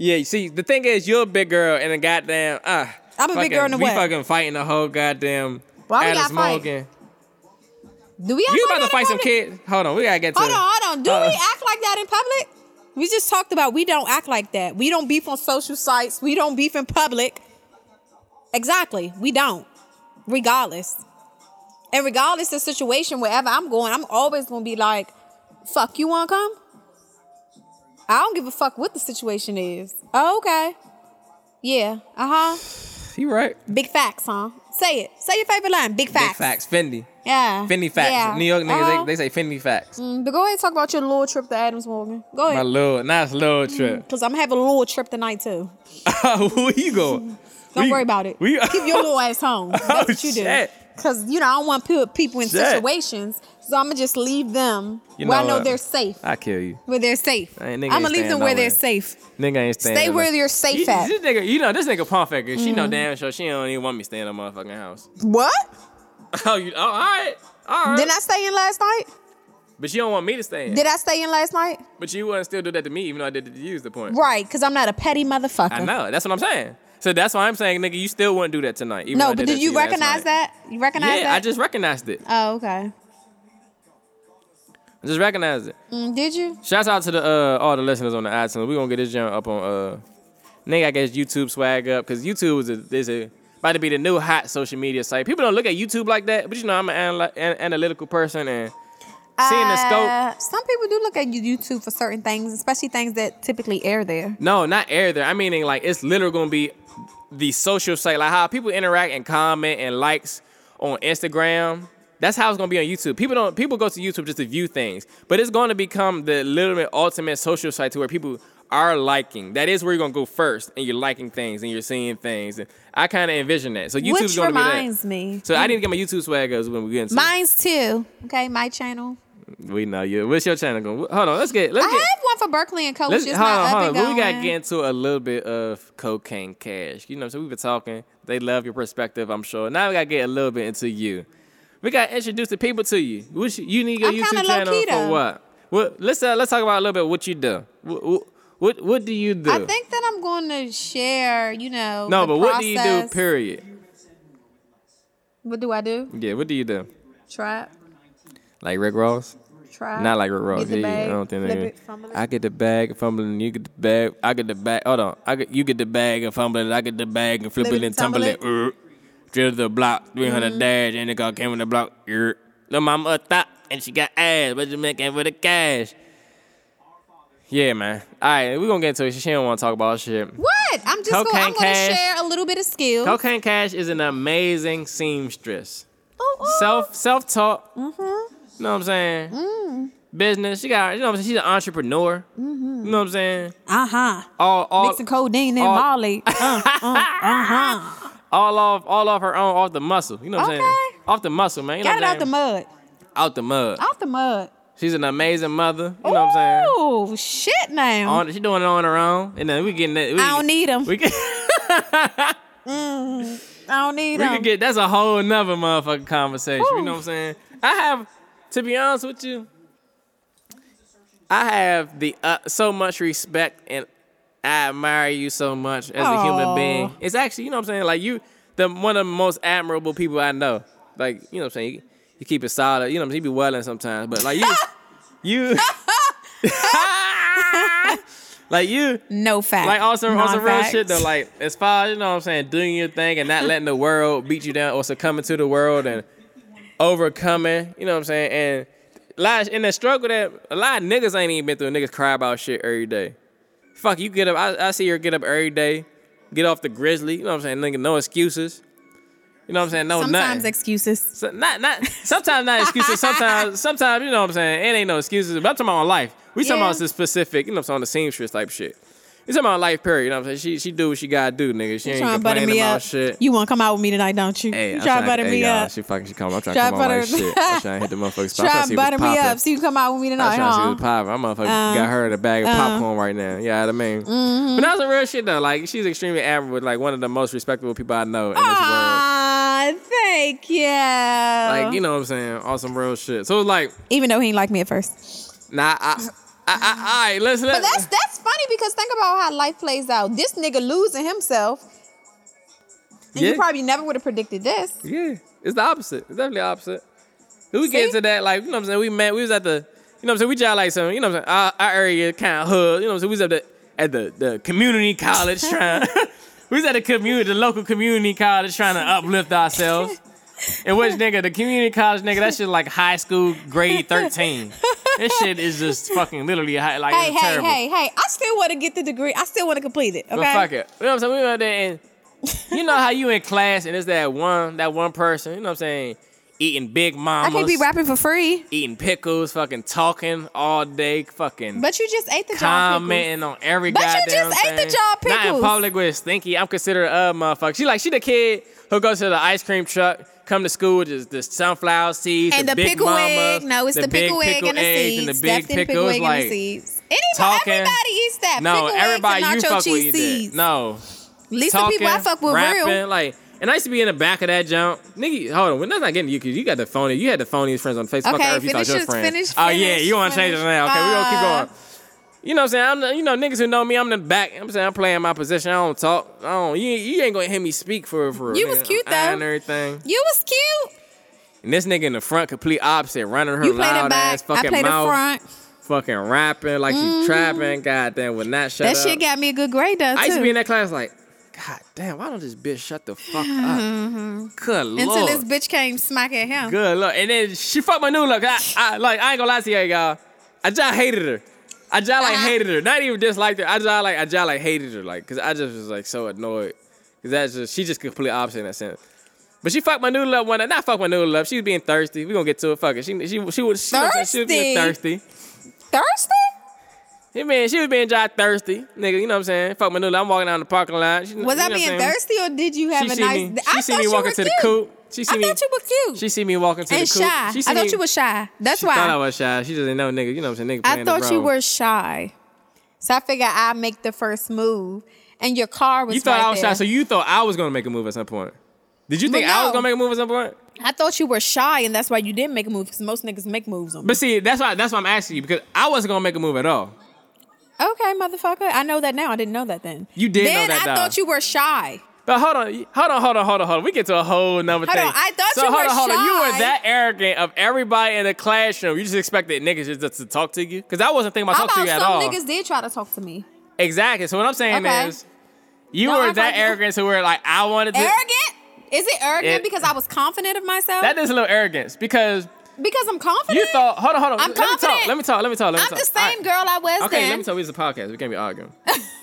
Yeah, you see, the thing is, you're a big girl and a goddamn. Uh, I'm a big girl in the we what? fucking fighting the whole goddamn. Why we Adam gotta fight? Do we act You like about to that in fight some public? kids? Hold on, we gotta get to. Hold on, hold on. Do Uh, we act like that in public? We just talked about we don't act like that. We don't beef on social sites. We don't beef in public. Exactly. We don't. Regardless. And regardless of the situation, wherever I'm going, I'm always gonna be like, fuck, you wanna come? I don't give a fuck what the situation is. Oh, okay. Yeah. Uh-huh. You right. Big facts, huh? Say it. Say your favorite line. Big facts. Big facts. Fendi. Yeah. Fendi facts. Yeah. New York niggas, Uh-huh. they, they say Fendi facts. Mm, But go ahead and talk about your little trip to Adams Morgan. Go ahead. My little, nice little trip. Because I'm having a little trip tonight too. Where you going? Don't We- worry about it. we- Keep your little ass home. That's Oh, what you do. Because, you know, I don't want to put people in Shit. situations. So I'm to just leave them You where I know know what? they're safe. I kill you. Where they're safe. I'm ain't- nigga going to leave them where they're safe. Nigga ain't staying. Stay where you're safe You- at. This nigga, you know, this nigga pump faker. She know mm-hmm. damn sure she don't even want me staying in the motherfucking house. What? Oh, you? Oh, all right, all right. Didn't I stay in last night? but you don't want me to stay in. Did I stay in last night? But you wouldn't still do that to me, even though I did it to you. The point? Right, because I'm not a petty motherfucker. I know. That's what I'm saying. So that's why I'm saying, nigga, you still wouldn't do that tonight. Even No, but that did you recognize that? You recognize Yeah, that? I just recognized it. Oh, okay. I just recognized it. Mm, did you? Shouts out to the uh, all the listeners on the iTunes. We're gonna get this jump up on uh, nigga. I guess YouTube swag up because YouTube is a, is a about to be the new hot social media site. People don't look at YouTube like that, but you know I'm an, anal- an analytical person and seeing the scope. Uh, Some people do look at YouTube for certain things, especially things that typically air there. No, not air there. I meaning like it's literally gonna be the social site, like how people interact and comment and likes on Instagram. That's how it's gonna be on YouTube. People don't people go to YouTube just to view things, but it's gonna become the literal ultimate social site to where people are liking. That is where you're gonna go first, and you're liking things and you're seeing things. And I kind of envision that. So YouTube's Which gonna reminds be that. me. So I need to get my YouTube swag up when we get into. Mine's too. Okay, my channel. We know you. What's your channel going? Hold on, let's get let's I get. have one for Berkeley and Coach. Let's, It's hold not on, up hold on. we gotta get into a little bit of cocaine cash. You know, so we've been talking. They love your perspective, I'm sure. Now we gotta get a little bit into you. We gotta introduce the people to you. What you, need your I'm YouTube channel for what? What? Let's uh, let's talk about a little bit what you do. What what, what, do you do? I think that I'm going to share. You know. no, but what do you do? Period. What do I do? Yeah, what do you do? Trap. Like Rick Ross? Trap. Not like Rick Ross. Get Yeah, I don't think it. I get the bag, fumbling, you get the bag. I get the bag. Hold on. I get you get the bag and fumble it. I get the bag and flip, Flip it it, and tumble it. tumble Uh, Drill the block, 300 Mm-hmm. dash, and the car came in the block. The mama a thought, and she got ass, but you making for the cash. Yeah, man. All right, we're gonna get into it. She don't want to talk about shit. What? I'm just going. Cocaine I'm to cash. share a little bit of skill. Cocaine Cash is an amazing seamstress. Ooh, ooh. Self self taught. Mm-hmm. You know what I'm saying? Mm. Business. She got. You know what I'm saying? She's an entrepreneur. Mm-hmm. You know what I'm saying? Uh huh. All all Mixing codeine and all- Molly. Uh, uh, uh huh. All off all off her own off the muscle. You know what I'm saying? Okay. Off the muscle, man. You know Got it out the mud. Out the mud. Out the mud. She's an amazing mother. You know what I'm saying? Oh shit! Now On, she doing it on her own, and then we getting that. We, I don't need them. We can, I don't need we them. can get. That's a whole nother motherfucking conversation. You know what I'm saying? I have, to be honest with you, I have the uh, so much respect and I admire you so much as a human being. It's actually, you know what I'm saying? Like you, the one of the most admirable people I know. Like you know what I'm saying? You, you keep it solid. You know what I'm saying? You be welling sometimes, but like you, you. like you, no fact. like some, on some real shit though. Like as far as you know, what I'm saying doing your thing and not letting the world beat you down or succumbing to the world and overcoming. You know what I'm saying? And a lot in the struggle that a lot of niggas ain't even been through. Niggas cry about shit every day. Fuck, you get up. I, I see her get up every day, get off the grizzly. You know what I'm saying? Nigga, no excuses. You know what I'm saying? No Sometimes nothing. excuses. So, not not sometimes not excuses. Sometimes sometimes you know what I'm saying. It ain't no excuses. But I'm talking about life. We talking about some specific. You know what I'm saying? On the seamstress type shit. We talking about life period. You know what I'm saying? She she do what she gotta do, nigga. She ain't trying to butter complaining me about up. shit. You want to come out with me tonight, don't you? Hey, you try to butter hey, me y'all, up. She fucking she come. I'm trying Try to come on butter- like shit. I'm trying to hit the motherfucking spot. Try to butter me up so you come out with me tonight. I'm trying to see huh? what's popping. I'm motherfucking Uh, got her in a bag of uh. popcorn right now. Yeah, what I mean. Mm-hmm. But that's a real shit though. Like she's extremely admirable. Like one of the most respectable people I know in this world. Ah, thank you. Like you know what I'm saying? On some real shit. So it's like Even though he didn't like me at first. Nah, I I, I, right, let's let. But that's that's funny because think about how life plays out. This nigga losing himself, and Yeah. you probably never would have predicted this. Yeah, it's the opposite. It's definitely the opposite. We get See? into that, like, you know what I'm saying? We met, we was at the, you know what I'm saying? We just like some, you know what I'm saying? Our, our area kind of hood, you know what I'm saying? We was at the, at the, the community college trying, we was at the community, the local community college trying to uplift ourselves. And which nigga, the community college nigga, that shit like high school grade 13. This shit is just fucking literally high, like, Hey, hey, terrible. hey, hey! I still want to get the degree. I still want to complete it. Okay. But fuck it. You know what I'm saying? We went there and you know how you in class and it's that one that one person, you know what I'm saying, eating big mamas. I can't be rapping for free. eating pickles, fucking talking all day, fucking But you just ate the job. commenting on every But you just ate the thing. job Not in pickles. public with stinky. I'm considered a motherfucker. She like she the kid who goes to the ice cream truck, come to school with just the sunflower seeds, And the, the big pickle mamas, egg. No, it's the, big pickle egg and the seeds. and the big Stuffed pickle egg like and the seeds. Anybody, talking. everybody eats that. no, pickle everybody eggs and you fuck with cheese you seeds. did. No, At least the people I fuck with rapping, real. like. And I used to be in the back of that jump. Nigga, hold on. We're not getting you because you got the phony. You had the phoniest friends on Facebook. Okay, Earth, you thought finish your friends. finish, oh, yeah. You want to change it finish. now. Okay, we're going to keep Uh, going. You know what I'm saying? I'm the, you know, niggas who know me, I'm in the back. I'm saying I'm playing my position. I don't talk. I don't. You, you ain't going to hear me speak for for. You was nigga. cute, though. And everything. You was cute. And this nigga in the front, complete opposite, running her You played loud back. ass I fucking played the mouth, front. fucking rapping like she mm-hmm. trapping. Goddamn, would not shut up. That up. shit got me a good grade though I used to be in that class like, God damn, why don't this bitch shut the fuck up? Mm-hmm. Good lord. Until this bitch came smack at him. Good look. And then she fucked my new look. I, I like I ain't gonna lie to you y'all. I just hated her. I just like hated her. Not even disliked her. I just like I just like hated her. Like cause I just was like so annoyed. Cause that's just she just completely opposite in that sense. But she fucked my noodle up one night. Not fuck my noodle up. She was being thirsty. We gonna get to it. Fuck it. She she she was she, was- she was being Thirsty? thirsty. Man, she was being dry thirsty, nigga. You know what I'm saying? Fuck noodle. I'm walking down the parking lot. She, Was I being thirsty or did you have She a nice? me. I She see thought me you walking were to the cute. coop. She see I me. thought you were cute She see me walking to and the coop. shy. She see I thought me, you were shy. That's she why. I thought I was shy. She just didn't know, nigga. You know what I'm saying? Nigga I thought you were shy. So I figured I'd make the first move. And your car was You thought right I was there. shy, so you thought I was gonna make a move at some point. Did you think But I was gonna make a move at some point? I thought you were shy, and that's why you didn't make a move. Because most niggas make moves on me. But see, that's why that's why I'm asking you because I wasn't gonna make a move at all. Okay, motherfucker. I know that now. I didn't know that then. You did know that then I though. thought you were shy. But hold on, hold on, hold on, hold on, hold on. We get to a whole nother Hold thing. on, I thought so you hold were on, hold on. You were that arrogant of everybody in the classroom. You just expected niggas just to talk to you because I wasn't thinking about talking to you at all. some niggas did try to talk to me? Exactly. So what I'm saying Okay. is, you Don't were act that like arrogant to where like I wanted to. Arrogant? Is it arrogant It- because I was confident of myself? That is a little arrogance because because I'm confident. you thought. Hold on, hold on. I'm let me talk. Let me talk. Let me talk. Let me I'm talk. the same right. girl I was Okay, then. let me this is a podcast. We can't be arguing.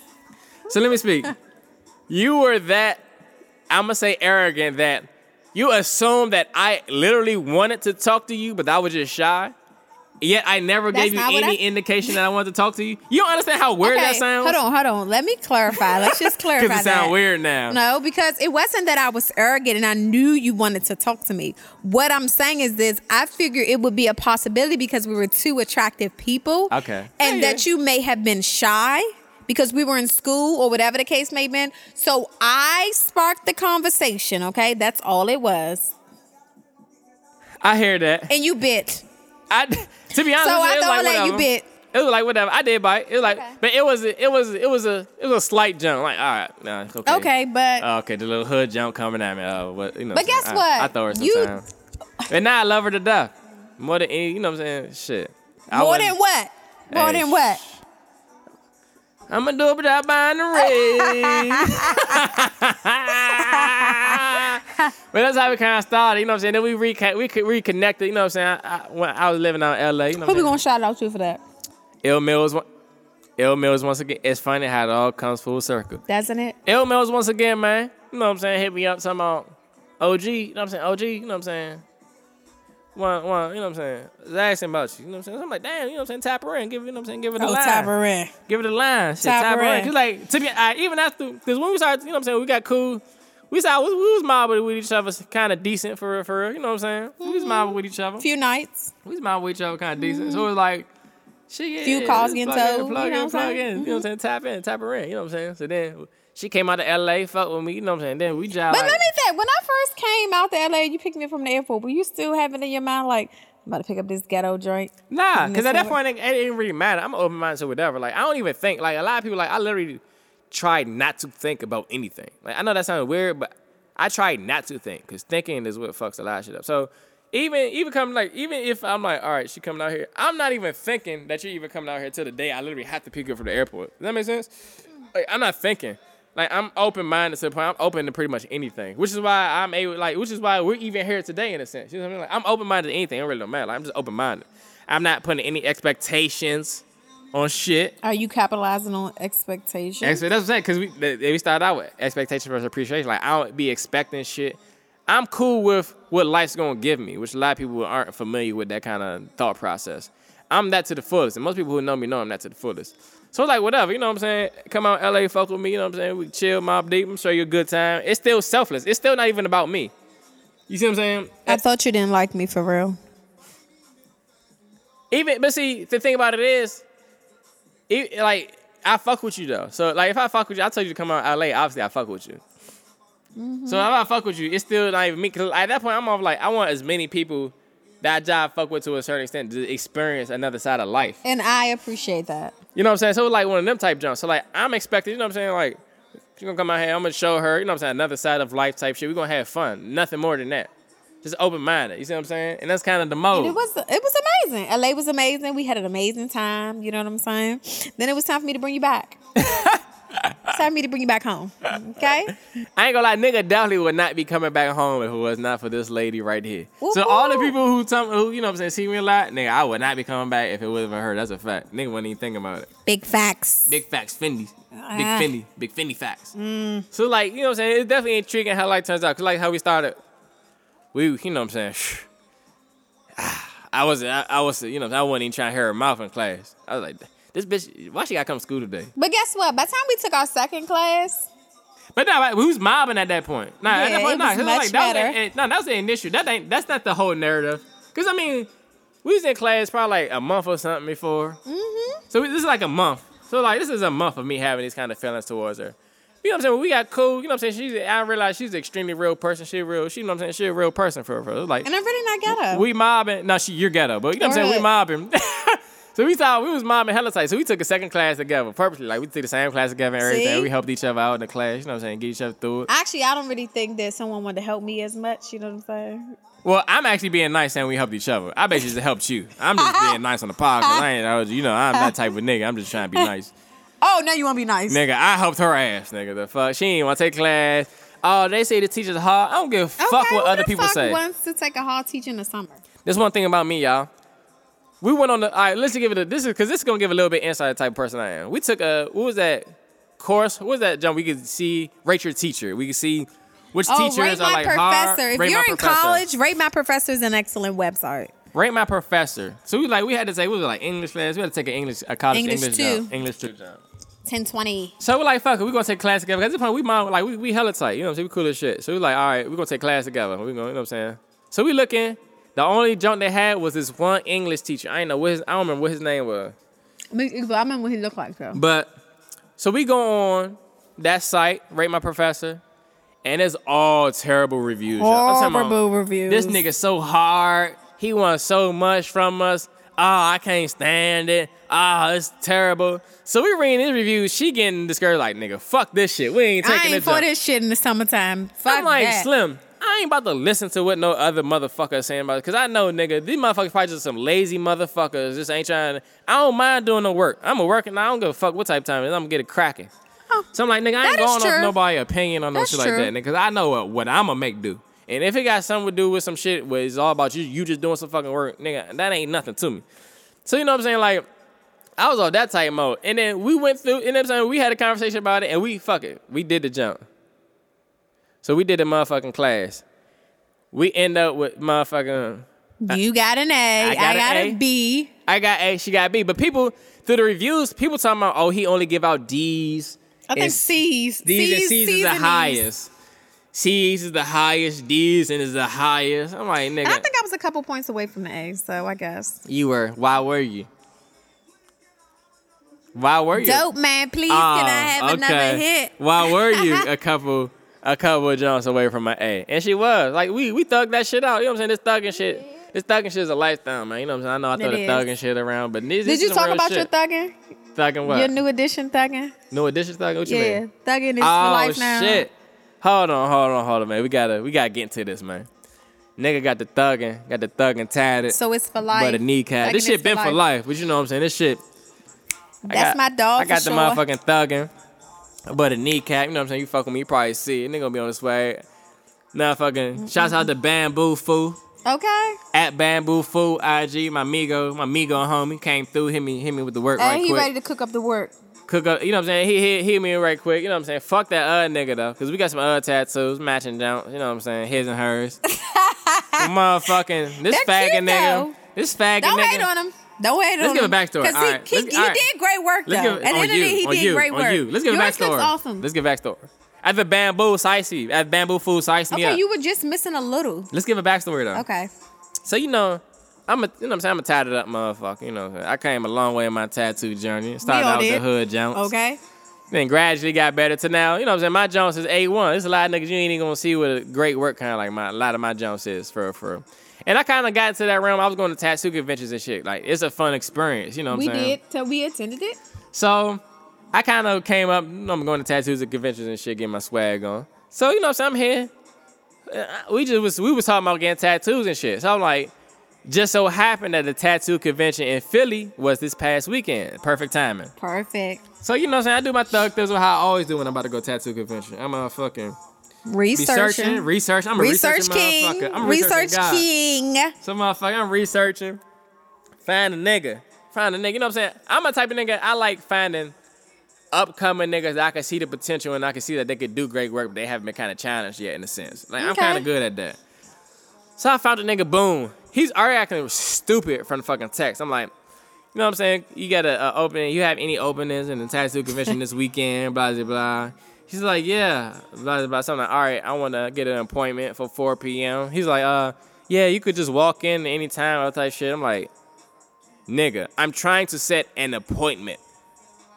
so let me speak. You were that, I'm going to say arrogant that you assumed that I literally wanted to talk to you, but I was just shy. Yet I never That's gave you any I- indication that I wanted to talk to you. You don't understand how weird that sounds? Hold on, hold on. Let me clarify. Let's just clarify Because it sounds weird now. No, because it wasn't that I was arrogant and I knew you wanted to talk to me. What I'm saying is this I figured it would be a possibility because we were two attractive people. Okay. And Yeah, that you may have been shy because we were in school or whatever the case may have been. So I sparked the conversation, okay? That's all it was. I hear that. And you bit. I, to be honest, So I you, it was thought like that you bit. It was like whatever. I did bite. It was like, Okay. but it was it was it was a it was a slight jump. Like all right, nah, it's okay. Okay, but Oh, okay, the little hood jump coming at me. Oh, what you know? But guess what? I, I throw her You- and now I love her to death. More than any, you know what I'm saying? Shit. I more than what? More Hey, than what? I'm gonna do it without buying the ring. but that's how we kind of started. You know what I'm saying? Then we reca- we could reconnected. You know what I'm saying? I, I, when I was living out in LA. You know Who we gonna shout out to for that? Ill Mills. Ill Mills once again. It's funny how it all comes full circle. Doesn't it? Ill Mills once again, man. You know what I'm saying? Hit me up talking about OG. You know what I'm saying? OG. You know what I'm saying? One, one, you know what I'm saying? I was asking about you. You know what I'm saying? I'm like, damn, you know what I'm saying? Tap her in. Give it, you know what I'm saying? Give it a oh, line. Tap her in. Give it a line. Shit, Tap tap her her in. Cause like to be, I, even after, cause when we started, you know what I'm saying? We got cool. We started, we, we was mobbing with each other, kind of decent for real, for real. You know what I'm saying? We was mobbing with each other. Few nights. We was mobbing with each other, kind of decent. So it mm-hmm. was like, shit, yeah. Few calls getting told, Plug you know in, what I'm plug saying? in. You know what I'm mm-hmm. saying? Tap in, tap her in. You know what I'm saying? So then She came out to LA, fuck with me, you know what I'm saying? Then we jive. But like, let me say, when I first came out to LA, you picked me up from the airport. Were you still having in your mind like I'm about to pick up this ghetto joint? Nah, because at that point, it, it didn't really matter. I'm open minded to whatever. Like, I don't even think. Like, a lot of people, like, I literally try not to think about anything. Like, I know that sounds weird, but I try not to think because thinking is what fucks a lot of shit up. So, even even coming like even if I'm like, all right, she coming out here, I'm not even thinking that you're even coming out here till the day I literally have to pick you up from the airport. Does that make sense? Like, I'm not thinking. Like I'm open minded to the point. I'm open to pretty much anything, which is why I'm able. Like, which is why we're even here today in a sense. You know what I mean? Like, I'm open minded to anything. It really don't matter. Like, I'm just open minded. I'm not putting any expectations on shit. Are you capitalizing on expectations? Ex- That's what I'm saying. Cause we we started out with expectation versus appreciation. Like I don't be expecting shit. I'm cool with what life's gonna give me, which a lot of people aren't familiar with that kind of thought process. I'm that to the fullest, and most people who know me know I'm that to the fullest. So like whatever, you know what I'm saying? Come out LA, fuck with me, you know what I'm saying? We chill, mob deep, I'm show you a good time. It's still selfless. It's still not even about me. You see what I'm saying? I thought you didn't like me for real. Even but see, the thing about it is, it, like I fuck with you though. So like if I fuck with you, I told you to come out LA. Obviously, I fuck with you. Mm-hmm. So if I fuck with you, it's still not even me. Cause at that point, I'm off like I want as many people that job fuck with to a certain extent to experience another side of life. And I appreciate that. You know what I'm saying? So like one of them type jumps. So like I'm expecting, you know what I'm saying? Like she's gonna come out here, I'm gonna show her, you know what I'm saying, another side of life type shit. We're gonna have fun. Nothing more than that. Just open minded. You see what I'm saying? And that's kind of the mode. It was it was amazing. LA was amazing. We had an amazing time. You know what I'm saying? Then it was time for me to bring you back. it's time for me to bring you back home. Okay? I ain't gonna lie, nigga definitely would not be coming back home if it was not for this lady right here. Whoop, so all the people who tell who, you know what I'm saying, see me a lot, nigga, I would not be coming back if it wasn't for her. That's a fact. Nigga wasn't even thinking about it. Big facts. Big facts, Fendi. Big Ah. Fendi. Big Fendi facts. So like, you know what I'm saying? It's definitely intriguing how life turns out. Cause like how we started, we, you know what I'm saying? I wasn't, I, I was, you know, I wasn't even trying to hear her mouth in class. I was like, this bitch, why she gotta come to school today? But guess what? By the time we took our second class, But nah, like, we was mobbing at that point. Nah, at Yeah, that point, nah, was 'cause much like, that better. Was the, no, that was the initial. That ain't. That's not the whole narrative. Cause I mean, we was in class probably like a month or something before. mm-hmm. So this is like a month. So like this is a month of me having these kind of feelings towards her. You know what I'm saying? When we got cool. You know what I'm saying? She's. I realized she's an extremely real person. She real. She you know what I'm saying? She a real person for her. Like and I'm really not ghetto. we mobbing. No, she you're ghetto, but you know what I'm saying? We mobbing. so we thought we was mom and hella tight. So we took a second class together purposely. Like we took the same class together and everything. See? We helped each other out in the class. You know what I'm saying? Get each other through it. Actually, I don't really think that someone wanted to help me as much. You know what I'm saying? Well, I'm actually being nice saying we helped each other. I basically just helped you. I'm just being nice on the podcast. I ain't, I was, you know, I'm that type of nigga. I'm just trying to be nice. Oh, now you want to be nice? nigga, I helped her ass, nigga. The fuck? She ain't want to take class. Oh, they say the teacher's hard. I don't give a fuck okay, what who other the people fuck say. wants to take a hard teacher in the summer? There's one thing about me, y'all. We went on the. All right, let's just give it a. This is because this is gonna give a little bit insight type of person I am. We took a. What was that course? What was that, John? We could see rate your teacher. We could see which Oh, teachers rate are my like professor. hard. If Rate you're in Professor. college, rate my professor is an excellent website. Rate my professor. So we like we had to say we was like English class. We had to take an English a college English English, two. English two jump. 1020. So we're like, fuck it, we gonna take class together. Cause at this point we mom like we, we hella tight, you know what I'm saying? We cool as shit. So we like, all right, we gonna take class together. We gonna, you know what I'm saying? So we looking. The only junk they had was this one English teacher. I ain't know what his I don't remember what his name was. But I remember what he looked like, though. But so we go on that site, rate my professor, and it's all terrible reviews. y'all. I'm talking about, Horrible reviews. This nigga so hard. He wants so much from us. Oh, I can't stand it. Oh, it's terrible. So we reading his reviews. She getting discouraged. Like nigga, fuck this shit. We ain't taking I ain't this. for this shit in the summertime. Fuck I'm like that. Slim. I ain't about to listen to what no other motherfucker is saying about it. Cause I know, nigga, these motherfuckers probably just some lazy motherfuckers. Just ain't trying to. I don't mind doing no work. I'm a working. I don't give a fuck what type of time it is. I'm gonna get it cracking. Oh, so I'm like, nigga, I ain't going off true. nobody's opinion on no shit like true. that, nigga. Cause I know what, what I'm gonna make do. And if it got something to do with some shit where it's all about you, you just doing some fucking work, nigga, that ain't nothing to me. So you know what I'm saying? Like, I was on that type mode. And then we went through, you know what I'm saying? We had a conversation about it and we fuck it. We did the jump. So we did the motherfucking class. We end up with motherfucking You got an A. I got got, an a A. B. I got A, she got B. But people through the reviews, people talking about, oh, he only give out D's. I think and C's. D's and C's, C's is the highest. C's is the highest, D's and is the highest. I'm like, nigga, And I think I was a couple points away from the A, so I guess. you were. Why were you? Why were you? Dope man, please Oh, can I ah, have another hit? Why were you a couple a couple of jumps away from my A? And she was. Like we we thugged that shit out. You know what I'm saying? This thugging shit. This thugging shit is a lifestyle, man. You know what I'm saying? I know I throw It the is. thugging shit around, but this, Did you talk about shit. your thugging? thugging what? Your new edition thugging? New edition thugging? What you Yeah, mean? thugging is for Oh life now. shit! Hold on, hold on, hold on, man. We gotta we gotta get into this, man. Nigga got the thugging, got the thugging tatted, So it's for life. but a kneecap. Thugging This shit been for life, but you know what I'm saying. This shit. That's got- my dog. I got the motherfucking thugging, but a kneecap. You know what I'm saying? You fuck with me, you probably see it. Nigga gonna be on his way. Nah, fucking. Shouts out to Bamboo Foo Okay. at Bamboo Foo IG. My Migo, my Migo homie came through. Hit me, hit me with the work Hey, right he quick. ready to cook up the work. Cook up. You know what I'm saying? He hit, hit me right quick. You know what I'm saying? Fuck that uh nigga though, cause we got some uh tattoos matching down. You know what I'm saying? His and hers. motherfucking this They're faggot cute, nigga. though. This faggot Don't nigga. hate on him. Don't hate Let's on give him. a backstory. Because he, right, he, he right. did great work, though. Give At the end of the you, day, he did you, great work. you. Let's give a backstory. awesome. Let's give a backstory. At the bamboo sicey, at bamboo food sice me okay, up. you were just missing a little. Let's give a backstory though. Okay. So you know, I'm a you know what I'm saying I'm a tatted up motherfucker. You know, I came a long way in my tattoo journey. Started out with the hood Jones. Okay. Then gradually got better to now. You know what I'm saying? My Jones is A1. There's a lot of niggas you ain't even gonna see with a great work kind of like my a lot of my Jones is for for. And I kind of got into that realm. I was going to tattoo conventions and shit. Like it's a fun experience. You know what We I'm saying? did. So we attended it. So I kind of came up, you know, I'm going to tattoos and conventions and shit, getting my swag on. So, you know what I'm saying? I'm here. Uh, We just was we was talking about getting tattoos and shit. So I'm like, just so happened that the tattoo convention in Philly was this past weekend. Perfect timing. Perfect. So you know what I'm saying? I do my thug thizzle how I always do when I'm about to go tattoo convention. I'm a fucking Researching. researching, research. I'm a Research king. I'm a researching Research king. So motherfucker, I'm researching. Find a nigga. Find a nigga. You know what I'm saying? I'm a type of nigga, I like finding upcoming niggas that I can see the potential and I can see that they could do great work, but they haven't been kind of challenged yet in a sense. Like I'm kind of good at that. So I found a nigga, boom. He's already acting stupid from the fucking text. I'm like, you know what I'm saying? You got a, a uh, opening. You have any openings in the tattoo convention this weekend? Blah blah blah. He's like, yeah, blah blah blah. So I'm like, all right, I want to get an appointment for 4 p.m. He's like, uh, yeah, you could just walk in anytime, all type shit. I'm like, nigga, I'm trying to set an appointment.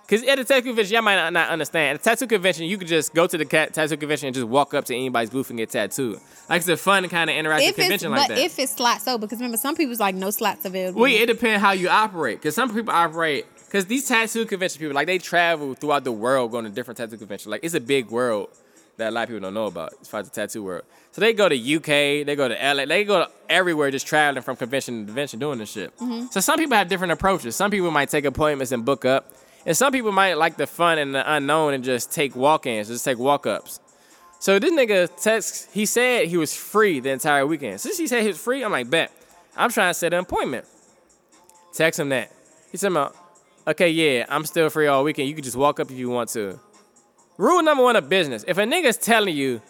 Cause at the tattoo convention, y'all might not, understand. At the tattoo convention, you could just go to the tattoo convention and just walk up to anybody's booth and get tattooed. Like it's a fun kind of interactive convention but like that. But if it's slots so because remember some people's like no slots available. Well, it depends how you operate. Cause some people operate. Cause these tattoo convention people, like they travel throughout the world going to different tattoo conventions. Like it's a big world that a lot of people don't know about as far as the tattoo world. So they go to UK, they go to LA, they go to everywhere just traveling from convention to convention doing this shit. Mm-hmm. So some people have different approaches. Some people might take appointments and book up. And some people might like the fun and the unknown and just take walk-ins, just take walk-ups. So this nigga text, he said he was free the entire weekend. Since he said he was free, I'm like, bet. I'm trying to set an appointment. Text him that. He said, "Ma, okay, yeah, I'm still free all weekend. You can just walk up if you want to. Rule number one of business. If a nigga's telling you,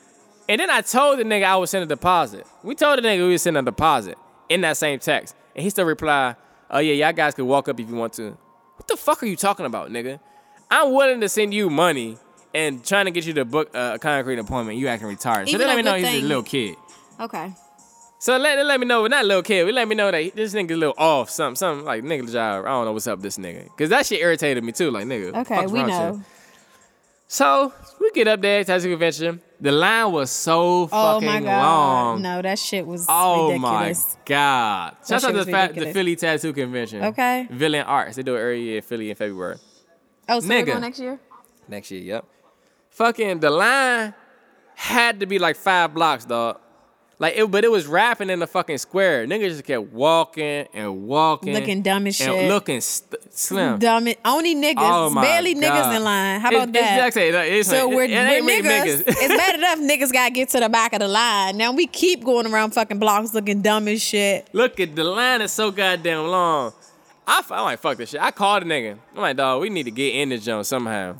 and then I told the nigga I would send a deposit. We told the nigga we would send a deposit in that same text. And he still replied, oh yeah, y'all guys could walk up if you want to. What the fuck are you talking about, nigga? I'm willing to send you money and trying to get you to book a concrete appointment. You acting retarded. so Even they let me know good he's a little kid. Okay. So let, they let me know, not little kid, but let me know that this nigga a little off, something, something like nigga job. I don't know what's up with this nigga. Cause that shit irritated me too, like nigga. Okay, we know. you? So we get up there, tattoo convention. The line was so Oh fucking my god. long. No, that shit was Oh ridiculous. my god! Shout out to the, fa- the. Philly Tattoo Convention. Okay. Villain Arts. They do it every year in Philly in February. Oh, so we're Nigga. going next year? Next year, yep. Fucking the line had to be like five blocks, dog. Like it, but it was rapping in the fucking square. Niggas just kept walking and walking, Looking dumb as and shit. looking st- slim. Dumb it. Only niggas. Oh barely God. niggas in line. How It- about that? Exactly. It's, So it, we're, it ain't we're many niggas. it's bad enough niggas gotta get to the back of the line. Now we keep going around fucking blocks looking dumb as shit. Look at the line is so goddamn long. i'm like, fuck this shit. I called a nigga. I'm like, dog, we need to get in the joint somehow.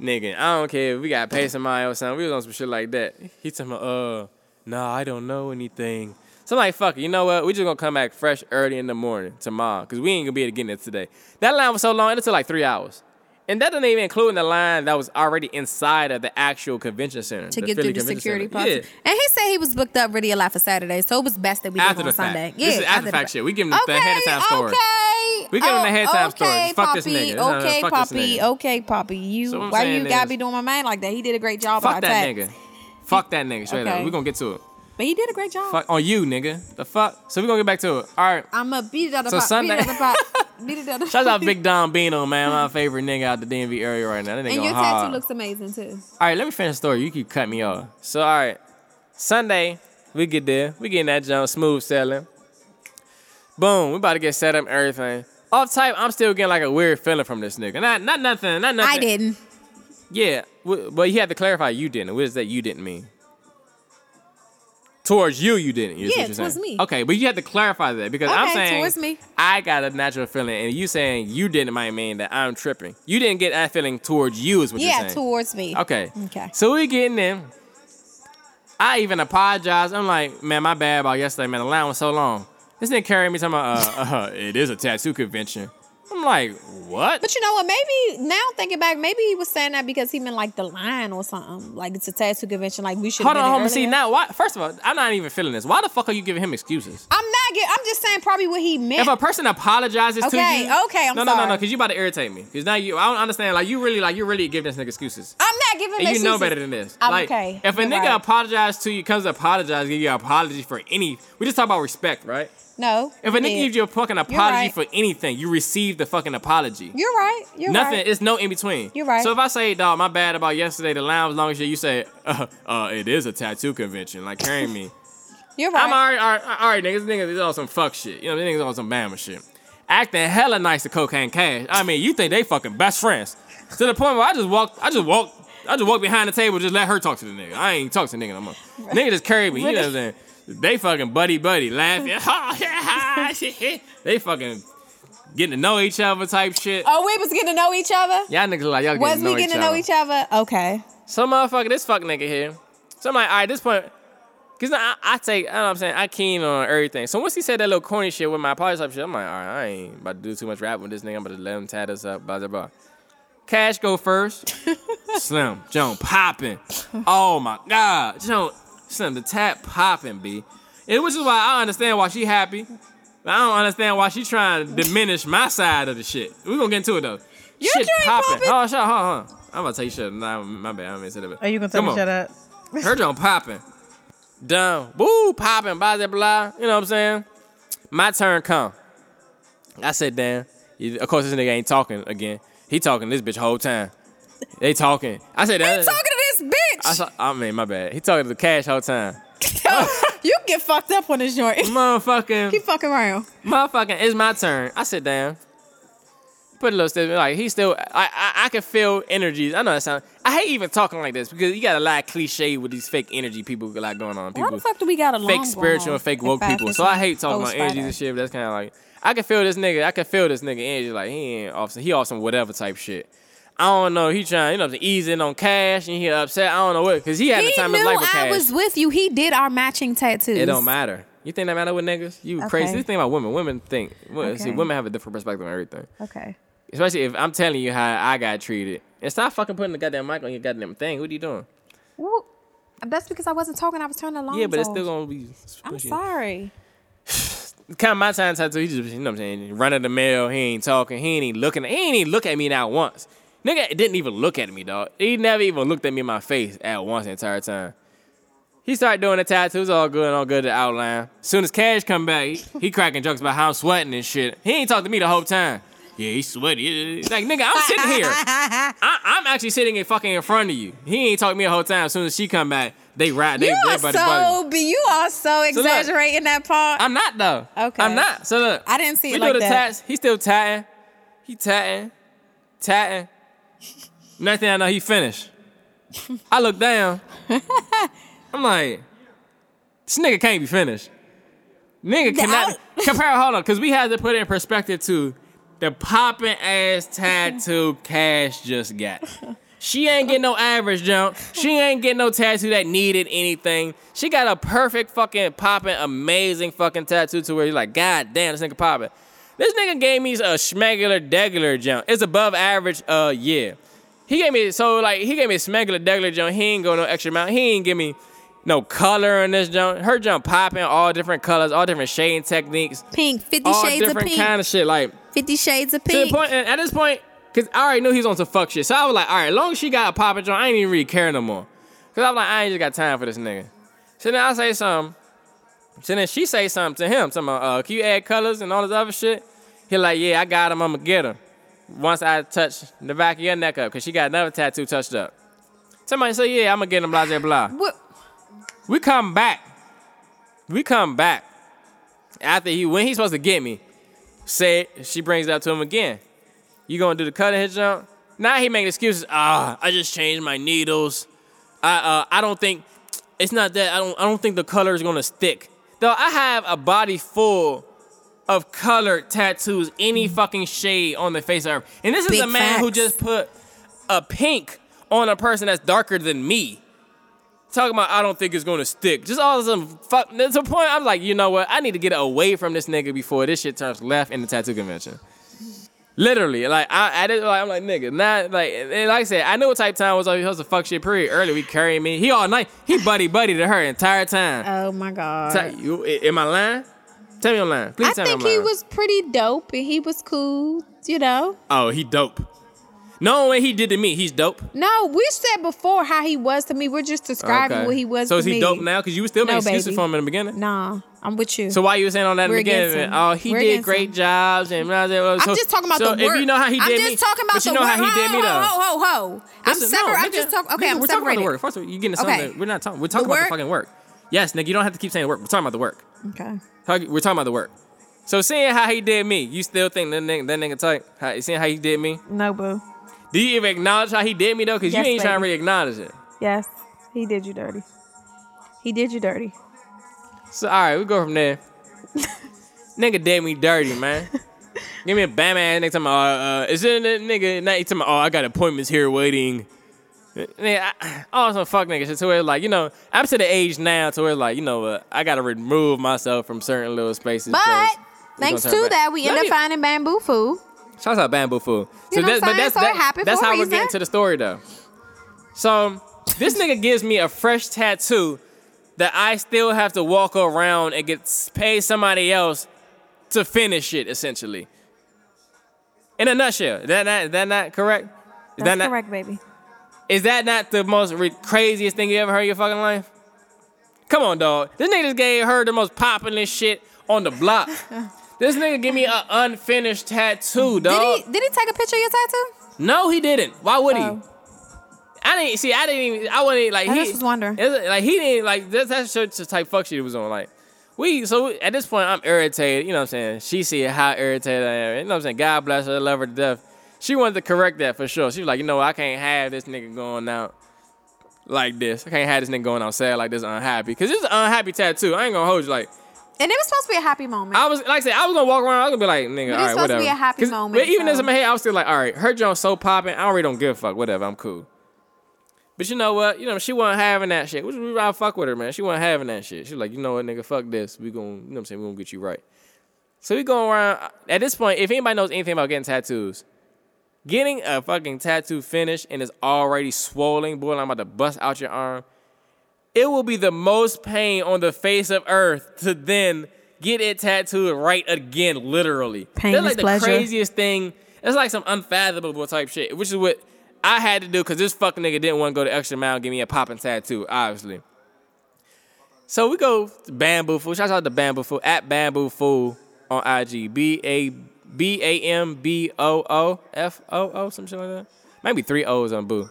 Nigga, I don't care if we gotta pay somebody or something. We was on some shit like that. He told me, uh, nah, I don't know anything. So I'm like, fuck it, you know what? We just gonna come back fresh early in the morning tomorrow, because we ain't gonna be able to get in it today. That line was so long, it took like three hours. And that doesn't even include in the line that was already inside of the actual convention center. To the get Philly through the security process. And he said he was booked up really a lot for Saturday, so it was best that we Yeah. did After on the Sunday. fact. Yeah, This is after the fact shit. We give him the okay, ahead of time story. Okay, We get on the halftime okay, story. Fuck Poppy, this nigga. No, no, Okay, Poppy. Okay, Poppy. You So why you gotta is- be doing my man like that? He did a great job. Fuck that our nigga. Fuck that nigga. Straight up. Okay. We gonna get to it. But he did a great job. Fuck on you, nigga. The fuck. So we're gonna get back to it. All right. I'ma beat it out of So the pot. Sunday- Beat it out the pot. Beat it out the Shout out Big Don Bino, man. My favorite nigga out the DMV area right now. That nigga And your hard. tattoo looks amazing too. All right, let me finish the story. You keep cutting me off. So, all right, Sunday, we get there. We getting that jump, smooth selling. Boom, we about to get set up and everything. Off type, I'm still getting like a weird feeling from this nigga. Not, not nothing, not nothing. I didn't. Yeah, w- but you had to clarify you didn't. What is that you didn't mean? Towards you, you didn't. is Yeah, what towards me. Okay, but you had to clarify that because I'm saying towards me. I got a natural feeling, and you saying you didn't might mean that I'm tripping. You didn't get that feeling towards you, is what you're Yeah, saying. towards me. Okay. Okay. So we getting in. I even apologized. I'm like, man, my bad about yesterday, man. The line was so long. This nigga carried me talking about, uh, uh, it is a tattoo convention. I'm like, what? But you know what? Maybe now thinking back, maybe he was saying that because he meant like the line or something. Like it's a tattoo convention. Like we should. Hold on, hold on. See now, why? First of all, I'm not even feeling this. Why the fuck are you giving him excuses? I'm not. Get, I'm just saying probably what he meant. If a person apologizes to Okay, you, okay, I'm no, no, no, no, because you about to irritate me. Because now you, I don't understand. Like you really, like you really giving this nigga excuses. I'm not giving. And you know better than this. I'm like, okay. if a You're nigga right. apologizes to you, comes to apologize, give you an apology for any, we just talk about respect, right? No. If a nigga did. gives you a fucking apology right. for anything, you receive the fucking apology. You're right. You're right. Nothing. right. It's no in between. You're right. So if I say, dog, my bad about yesterday, the line was long as you say, uh, uh, it is a tattoo convention, like carrying me. You're right. I'm alright, alright, alright, niggas, niggas is on some fuck shit. You know, these niggas on some Bama shit. Acting hella nice to Cocaine Cash. I mean, you think they fucking best friends. To the point where I just walked, I just walked, I just walked behind the table, just let her talk to the nigga. I ain't talk to the nigga no more. Nigga just carried me, you know what I'm saying? They fucking buddy buddy, laughing. they fucking getting to know each other type shit. oh, we was getting to know each other. Y'all niggas like y'all Was getting to know we getting to know each other? Okay. Some motherfucker, this fuck nigga here. So I'm like, all right, this point, cause I, I take, I know what I'm saying, I keen on everything. So once he said that little corny shit with my apology type shit, I'm like, all right, I ain't about to do too much rap with this nigga. I'm about to let him tie this up, blah blah blah. Cash go first. Slim, Joan popping. Oh my God, Joan, Slim, the tap popping, b. And which is why I understand why she happy. But I don't understand why she trying to diminish my side of the shit. We gonna get into it though. Your shit popping? Oh, shut, hold on, hold on. I'm gonna tell you shit. Nah, my bad. I mean, say that. Are you gonna tell Come me on. shut up? Her joint popping. Done. Woo, popping, blah, blah, blah. You know what I'm saying? My turn come. I said, damn. Of course, this nigga ain't talking again. He talking this bitch whole time. They talking. I said, that. talking this bitch? I, saw, I mean, my bad. He talking to the cash whole time. you get fucked up on this joint. Motherfucking, Keep fucking around. motherfucking, it's my turn. I sit down. Put a little step, like he still, I, I, I can feel energies. I know that sound. I hate even talking like this because you got a lot of cliche with these fake energy people got going on. Why the fuck do we got a fake spiritual and fake woke people. So I hate talking about energies and shit. But that's kind of like I can feel this nigga. I can feel this nigga energy. Like he ain't off. Some, he off some whatever type shit. I don't know. He trying, you know, to ease in on cash and he upset. I don't know what because he had He the time of knew his life with I cash. was with you. He did our matching tattoos. it don't matter. You think that matter with niggas? You Okay. crazy. This thing about women. Women think. Well, See, women have a different perspective on everything. Okay. Especially if I'm telling you how I got treated. And stop fucking putting the goddamn mic on your goddamn thing. What are you doing? Well, that's because I wasn't talking. I was turning the yeah, but it's still gonna be. I'm sorry. kind of my time tattoo. He just, you know what I'm saying, running the mail. He ain't talking. He ain't even looking. He ain't even look at me not once. Nigga didn't even look at me, dog. He never even looked at me in my face at once the entire time. He started doing the tattoos, all good and all good, the outline. As soon as Cash come back, he, he cracking jokes about how I'm sweating and shit. He ain't talked to me the whole time. Yeah, he's sweaty. Like, nigga, I'm sitting here. I, I'm actually sitting in fucking in front of you. He ain't talking to me the whole time. As soon as she come back, they ride. They, You they are buddy buddy. so, be you are so look, exaggerating that part. I'm not though. Okay. I'm not. So look, I didn't see we it do the that. tats. He still tatting. He tatting, tatting. Next thing I know, he finished. I look down. I'm like, this nigga can't be finished. Nigga cannot compare. Hold on, because we had to put it in perspective to the popping ass tattoo Cash just got. She ain't getting no average jump. She ain't getting no tattoo that needed anything. She got a perfect fucking popping, amazing fucking tattoo to where you're like, God damn, this nigga popping. This nigga gave me a schmegular degular jump. It's above average, uh, yeah. He gave me so like he gave me a smegular degular jump. He ain't go no extra amount. He ain't give me no color in this jump. Her jump popping, all different colors, all different shading techniques, Pink, Fifty all Shades of Pink, different kind of shit. Like Fifty Shades of Pink. point, and at this point, cause I already knew he was on some fuck shit. So I was like, all right, as long as she got a popping joint, I ain't even really care no more. Cause I was like, I ain't just got time for this nigga. So then I say something. So then she say something to him, talking about, uh, can you add colors and all this other shit? He like, yeah, I got him, I'ma get him. Once I touch the back of your neck up, cause she got another tattoo touched up. Somebody say, yeah, I'ma get him, blah, blah, blah. What? We come back. We come back. After he, when he's supposed to get me, say she brings it up to him again. You gonna do the cutting his jump? Now he making excuses. Ah, I just changed my needles. I uh, I don't think it's not that. I don't I don't think the color is gonna stick. Though I have a body full of colored tattoos, any mm. fucking shade on the face of earth. And this is Big a man who just put a pink on a person that's darker than me. Talking about I don't think it's gonna stick. Just all of some fuck. There's a point. I'm like, you know what? I need to get away from this nigga before this shit turns left in the tattoo convention. Literally, like I, I did, like I'm like nigga, not like, and like I said, I knew what type time was. Like, he was a fuck shit period. Early, we carrying me. He all night. He buddy buddy to her entire time. Oh my god. You, am I lying? Tell me I'm lying. Please I tell think me I'm he was pretty dope and he was cool. You know. Oh, he dope. No way he did to me. He's dope. No, we said before how he was to me. We're just describing Okay. what he was to me. So is he me. dope now? Because you were still No, making excuses baby. for him in the beginning. Nah, I'm with you. So why you were saying on that in We're the against beginning? Oh, he We're did great him. jobs and blah, blah, blah. I'm just talking about so the work. if you know how he did I'm me, just talking about but you the know work. how he did me ho, though. Ho, ho, ho, ho. I'm separate. no, I'm just talking. Okay, nigga, I'm we're talking about separated. the work. First, of all, you getting something. Okay. We're not talking. We're talking The about the fucking work. Yes, nigga, you don't have to keep saying work. We're talking about the work. Okay. We're talking about the work. So seeing how he did me, you still think that nigga, that nigga tight? How, seeing how he did me? No, boo. Do you even acknowledge how he did me though? Because Yes, you ain't trying to baby. really acknowledge it. Yes, he did you dirty. He did you dirty. So all right, we go from there. nigga did me dirty, man. Give me a bam ass nigga talking about, uh, uh, is it a nigga? Not he talking about, oh, I got appointments here waiting. Nigga, I, all some fuck nigga shit to where like, you know, I'm to the age now to where like, you know, uh, I gotta remove myself from certain little spaces. But thanks gonna back. that, we Let end up finding bamboo food. Shouts out Bamboo Food. You know what I'm? So happened that's for a how we're getting to the story though. So this nigga gives me a fresh tattoo that I still have to walk around and get pay somebody else to finish it, essentially. In a nutshell, is that not, is that not correct? Is that That's not, correct, baby. Is that not the most re- craziest thing you ever heard in your fucking life? Come on, dog. This nigga just gave her the most popular shit on the block. this nigga give me an unfinished tattoo, dog. Did he did he take a picture of your tattoo? No, he didn't. Why would he? Oh. I didn't see. I didn't even. I wasn't like I he. just was wondering. like he didn't like that's that's just the type fuck shit he was on. Like we. So at this point, I'm irritated. You know what I'm saying? She see how irritated I am. You know what I'm saying? God bless her. Love her to death. She wanted to correct that for sure. She was like, you know. I can't have this nigga going out like this. I can't have this nigga going out sad like this unhappy. Cause this is an unhappy tattoo. I ain't gonna hold you like. And it was supposed to be a happy moment. I was like I said, I was gonna walk around. I was gonna be like, nigga, But all right, supposed to be a happy moment, But even so- as in my head, I was still like, all right, her joint so popping. I really don't give a fuck. Whatever, I'm cool. But you know what? You know she wasn't having that shit. Which we I fuck with her, man. She wasn't having that shit. She was like, you know what, nigga, fuck this. We gon' you know what I'm saying? We gonna get you right. So we going around. At this point, if anybody knows anything about getting tattoos, getting a fucking tattoo finished and it's already swollen, boy, I'm about to bust out your arm. It will be the most pain on the face of earth to then get it tattooed right again, literally. Pain That's is like the pleasure. craziest thing. It's like some unfathomable type shit, which is what I had to do because this fucking nigga didn't want to go the extra mile and give me a popping tattoo, obviously. So we go to Bamboo Fool. Shout out to Bamboo Fool at Bamboo Fool on IG. B A B A M B O O F O O, some shit like that. Maybe three O's on Boo.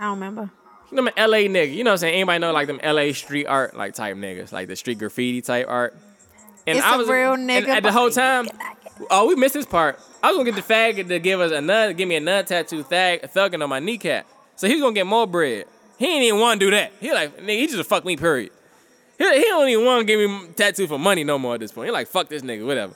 I don't remember. You know, I'm an LA nigga. You know what I'm saying? Anybody know like them LA street art like type niggas, like the street graffiti type art. And It's a real and nigga, at the whole time, oh, we missed this part. I was gonna get the faggot to give us another, give me a another tattoo, thag, thugging on my kneecap. So he's gonna get more bread. He ain't even want to do that. He like, nigga, he just a fuck me. Period. He, he don't even want to give me tattoo for money no more at this point. He like, fuck this nigga, whatever.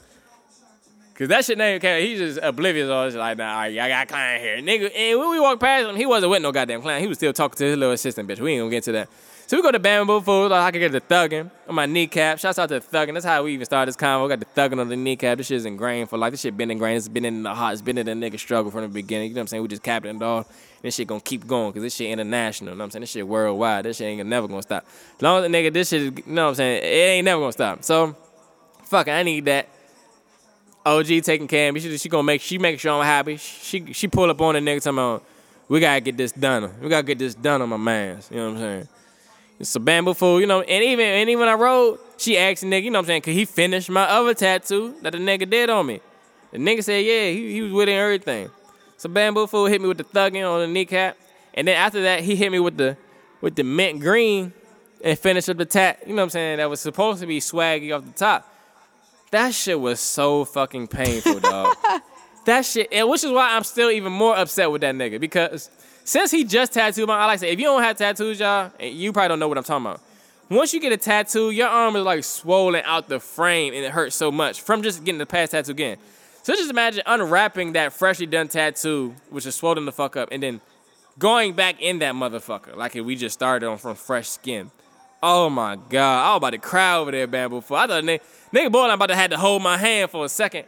Cause that shit name okay, he's just oblivious all this like nah, I got clown here. Nigga, and when we walked past him, he wasn't with no goddamn clown. He was still talking to his little assistant bitch. We ain't gonna get to that. So we go to Bamboo Food, like I can get the thugging on my kneecap. Shouts out to the thugging. That's how we even started this convo. Got the thugging on the kneecap. This shit's ingrained for life. This shit been ingrained. It's been in the heart. It's been in the nigga struggle from the beginning. You know what I'm saying? We just capped it all. This shit gonna keep going because this shit international. You know what I'm saying? This shit worldwide. This shit ain't never gonna stop. As long as the nigga, this shit, you know what I'm saying? It ain't never gonna stop. So, fuck I need that. OG taking care of me. She, she gonna make she make sure I'm happy. She she pull up on the nigga talking about we gotta get this done. We gotta get this done on my man's. You know what I'm saying? It's a bamboo fool, you know. And even and even I rode, she asked the nigga, you know what I'm saying? Could he finish my other tattoo that the nigga did on me? The nigga said, yeah, he, he was with it and everything. So bamboo fool hit me with the thugging on the kneecap, and then after that he hit me with the with the mint green and finished up the tat. You know what I'm saying? That was supposed to be swaggy off the top. That shit was so fucking painful, dog. that shit, and which is why I'm still even more upset with that nigga because since he just tattooed my, I like to say, if you don't have tattoos, y'all, you probably don't know what I'm talking about. Once you get a tattoo, your arm is like swollen out the frame and it hurts so much from just getting the past tattoo again. So just imagine unwrapping that freshly done tattoo, which is swollen the fuck up, and then going back in that motherfucker like if we just started on from fresh skin. Oh my god, I was about to cry over there, bamboo. Fool. I thought nigga, nigga boy, I'm about to have to hold my hand for a second.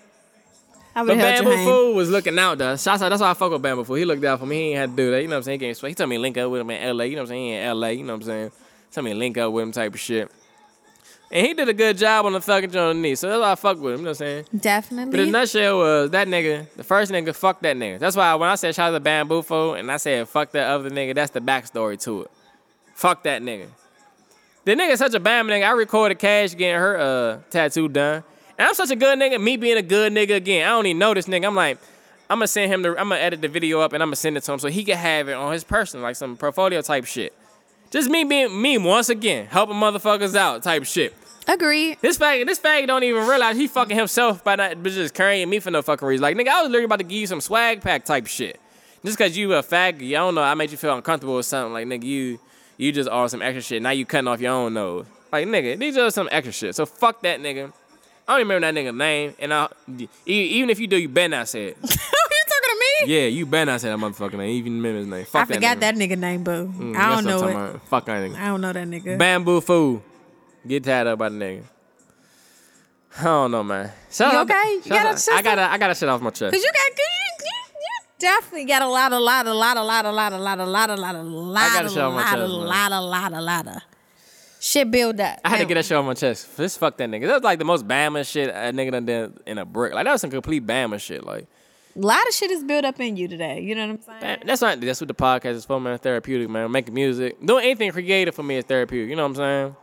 I But Bamboo. Fool was looking out though. Shots out, that's why I fuck with Bamboo Fool. He looked out for me. He ain't had to do that. You know what I'm saying? He, me- he told me to link up with him in LA. You know what I'm saying? He in LA. You know what I'm saying? Told me to link up with him type of shit. And he did a good job on the thugging on the knee. So that's why I fuck with him. You know what I'm saying? Definitely. But the nutshell was that nigga, the first nigga, fuck that nigga. That's why when I said shout out to Bamboo Fool and I said fuck that other nigga, that's the backstory to it. Fuck that nigga. The nigga such a bam nigga. I recorded Cash getting her uh, tattoo done. And I'm such a good nigga, me being a good nigga again. I don't even know this nigga. I'm like, I'm gonna send him the, I'm gonna edit the video up and I'm gonna send it to him so he can have it on his person, like some portfolio type shit. Just me being me once again, helping motherfuckers out type shit. Agreed. This faggot, this fag don't even realize he fucking himself by not just carrying me for no fucking reason. Like nigga, I was literally about to give you some swag pack type shit. Just cause you a faggot, I don't know, I made you feel uncomfortable or something. Like nigga, you you just are some extra shit. Now you cutting off your own nose. Like nigga, these are some extra shit. So fuck that nigga. I don't even remember that nigga name, and I, even if you do, you better not say it. you talking to me? Yeah, you better not say that motherfucking name. Even remember his name. Fuck I forgot nigga. that nigga name, boo. Mm, I don't know it. about. Fuck that nigga. I don't know that nigga. Bamboo fool. Get tied up by the nigga. I don't know, man. Shout You out- okay? You got a out- I gotta, I gotta shit off my chest. Cause you got, cause you definitely got a lot, a lot, a lot, a lot, a lot, a lot, a lot, a lot, a lot, a lot, a lot, a lot, a lot of shit build up. I had to get that shit off my chest. Just fuck that nigga. That was like the most Bama shit a nigga done did in a brick. Like that was some complete Bama shit. Like A lot of shit is built up in you today. You know what I'm saying? man, that's not that's what the podcast is for, man. Therapeutic, man. Making music, doing anything creative for me is therapeutic. You know what I'm saying?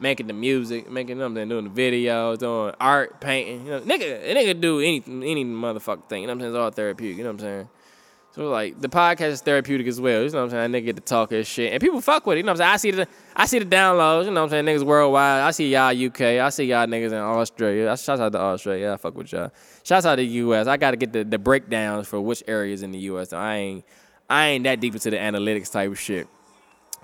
Making the music, making saying, doing the videos, doing art, painting. You know, nigga, nigga do any any motherfucking thing. You know what I'm saying? It's all therapeutic. You know what I'm saying? So like the podcast is therapeutic as well. You know what I'm saying? Nigga get to talk his shit. And people fuck with it. You know what I'm saying? I see the I see the downloads, you know what I'm saying? Niggas worldwide. I see y'all UK. I see y'all niggas in Australia. I shout out to Australia. I fuck with y'all. Shouts out to the US. I gotta get the, the breakdowns for which areas in the US. I ain't I ain't that deep into the analytics type of shit.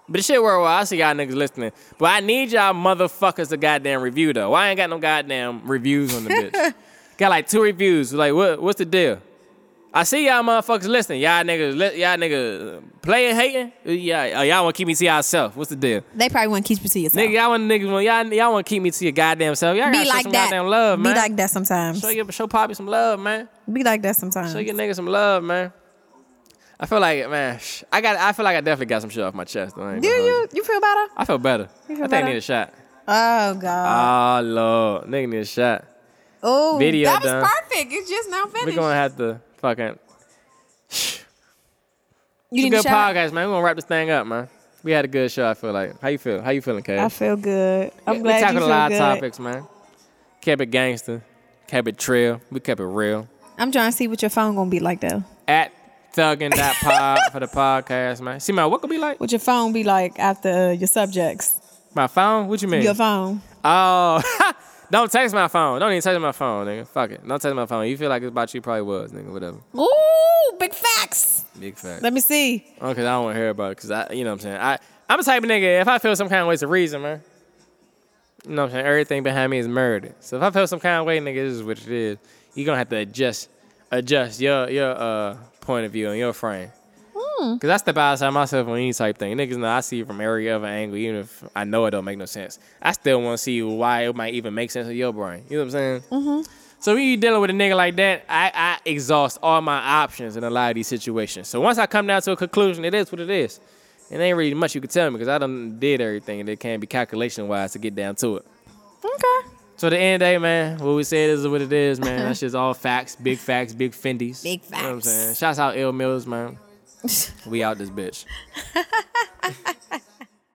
But the shit worldwide, I see y'all niggas listening. But I need y'all motherfuckers to goddamn review though. I ain't got no goddamn reviews on the bitch. got like two reviews. Like what what's the deal? I see y'all motherfuckers listening. Y'all niggas, li- y'all niggas playing, hating. Yeah, oh, y'all want to keep me to yourself. What's the deal, They probably want to keep you to yourself. nigga? Y'all want niggas, want- y'all y'all want to keep me to your goddamn self. Y'all Be like some that. goddamn love, Be like that sometimes. Show your, show Poppy some love, man. Be like that sometimes. Show your niggas some love, man. I feel like, man, sh- I got, I feel like I definitely got some shit off my chest. though. I ain't Do gonna hold you? You feel better? I feel better. You I feel think I need a shot. Oh God. Oh Lord, nigga need a shot. oh, video that was done. perfect. It's just now finished. We're gonna have to fucking. you It's a need a good shot? podcast, man. We're gonna wrap this thing up, man. We had a good show. I feel like. How you feel? How you feeling, Kay? I feel good. I'm we glad tackled you a lot good. of topics, man. Kept it gangster. Kept it trill. We kept it real. I'm trying to see what your phone gonna be like though. At thuggin.pod for the podcast, man. See, man, what could be like? What your phone be like after your subjects? My phone? What you mean? Your phone. Oh, don't text my phone. Don't even text my phone, nigga. Fuck it. Don't text my phone. You feel like it's about you, probably was, nigga. Whatever. Ooh, big facts. Big facts. Let me see. Okay, I don't want to hear about it because I, you know what I'm saying. I, I'm a type of nigga. If I feel some kind of way, it's a reason, man. You know what I'm saying? Everything behind me is murder. So if I feel some kind of way, nigga, this is what it is. You're gonna have to adjust adjust your your uh point of view and your frame. Hmm. Cause I step outside myself on any type thing. Niggas know I see it from every other angle, even if I know it don't make no sense. I still want to see why it might even make sense in your brain. You know what I'm saying? Mm-hmm. So when you dealing with a nigga like that, I, I exhaust all my options in a lot of these situations. So once I come down to a conclusion, it is what it is. It ain't really much you can tell me because I done did everything and it can't be calculation wise to get down to it. Okay. So the end of the day, man, what we said is what it is, man. That's just all facts, big facts, big fendies. Big You know what I'm facts. saying? Shouts out Ill Mills, man. we out this bitch.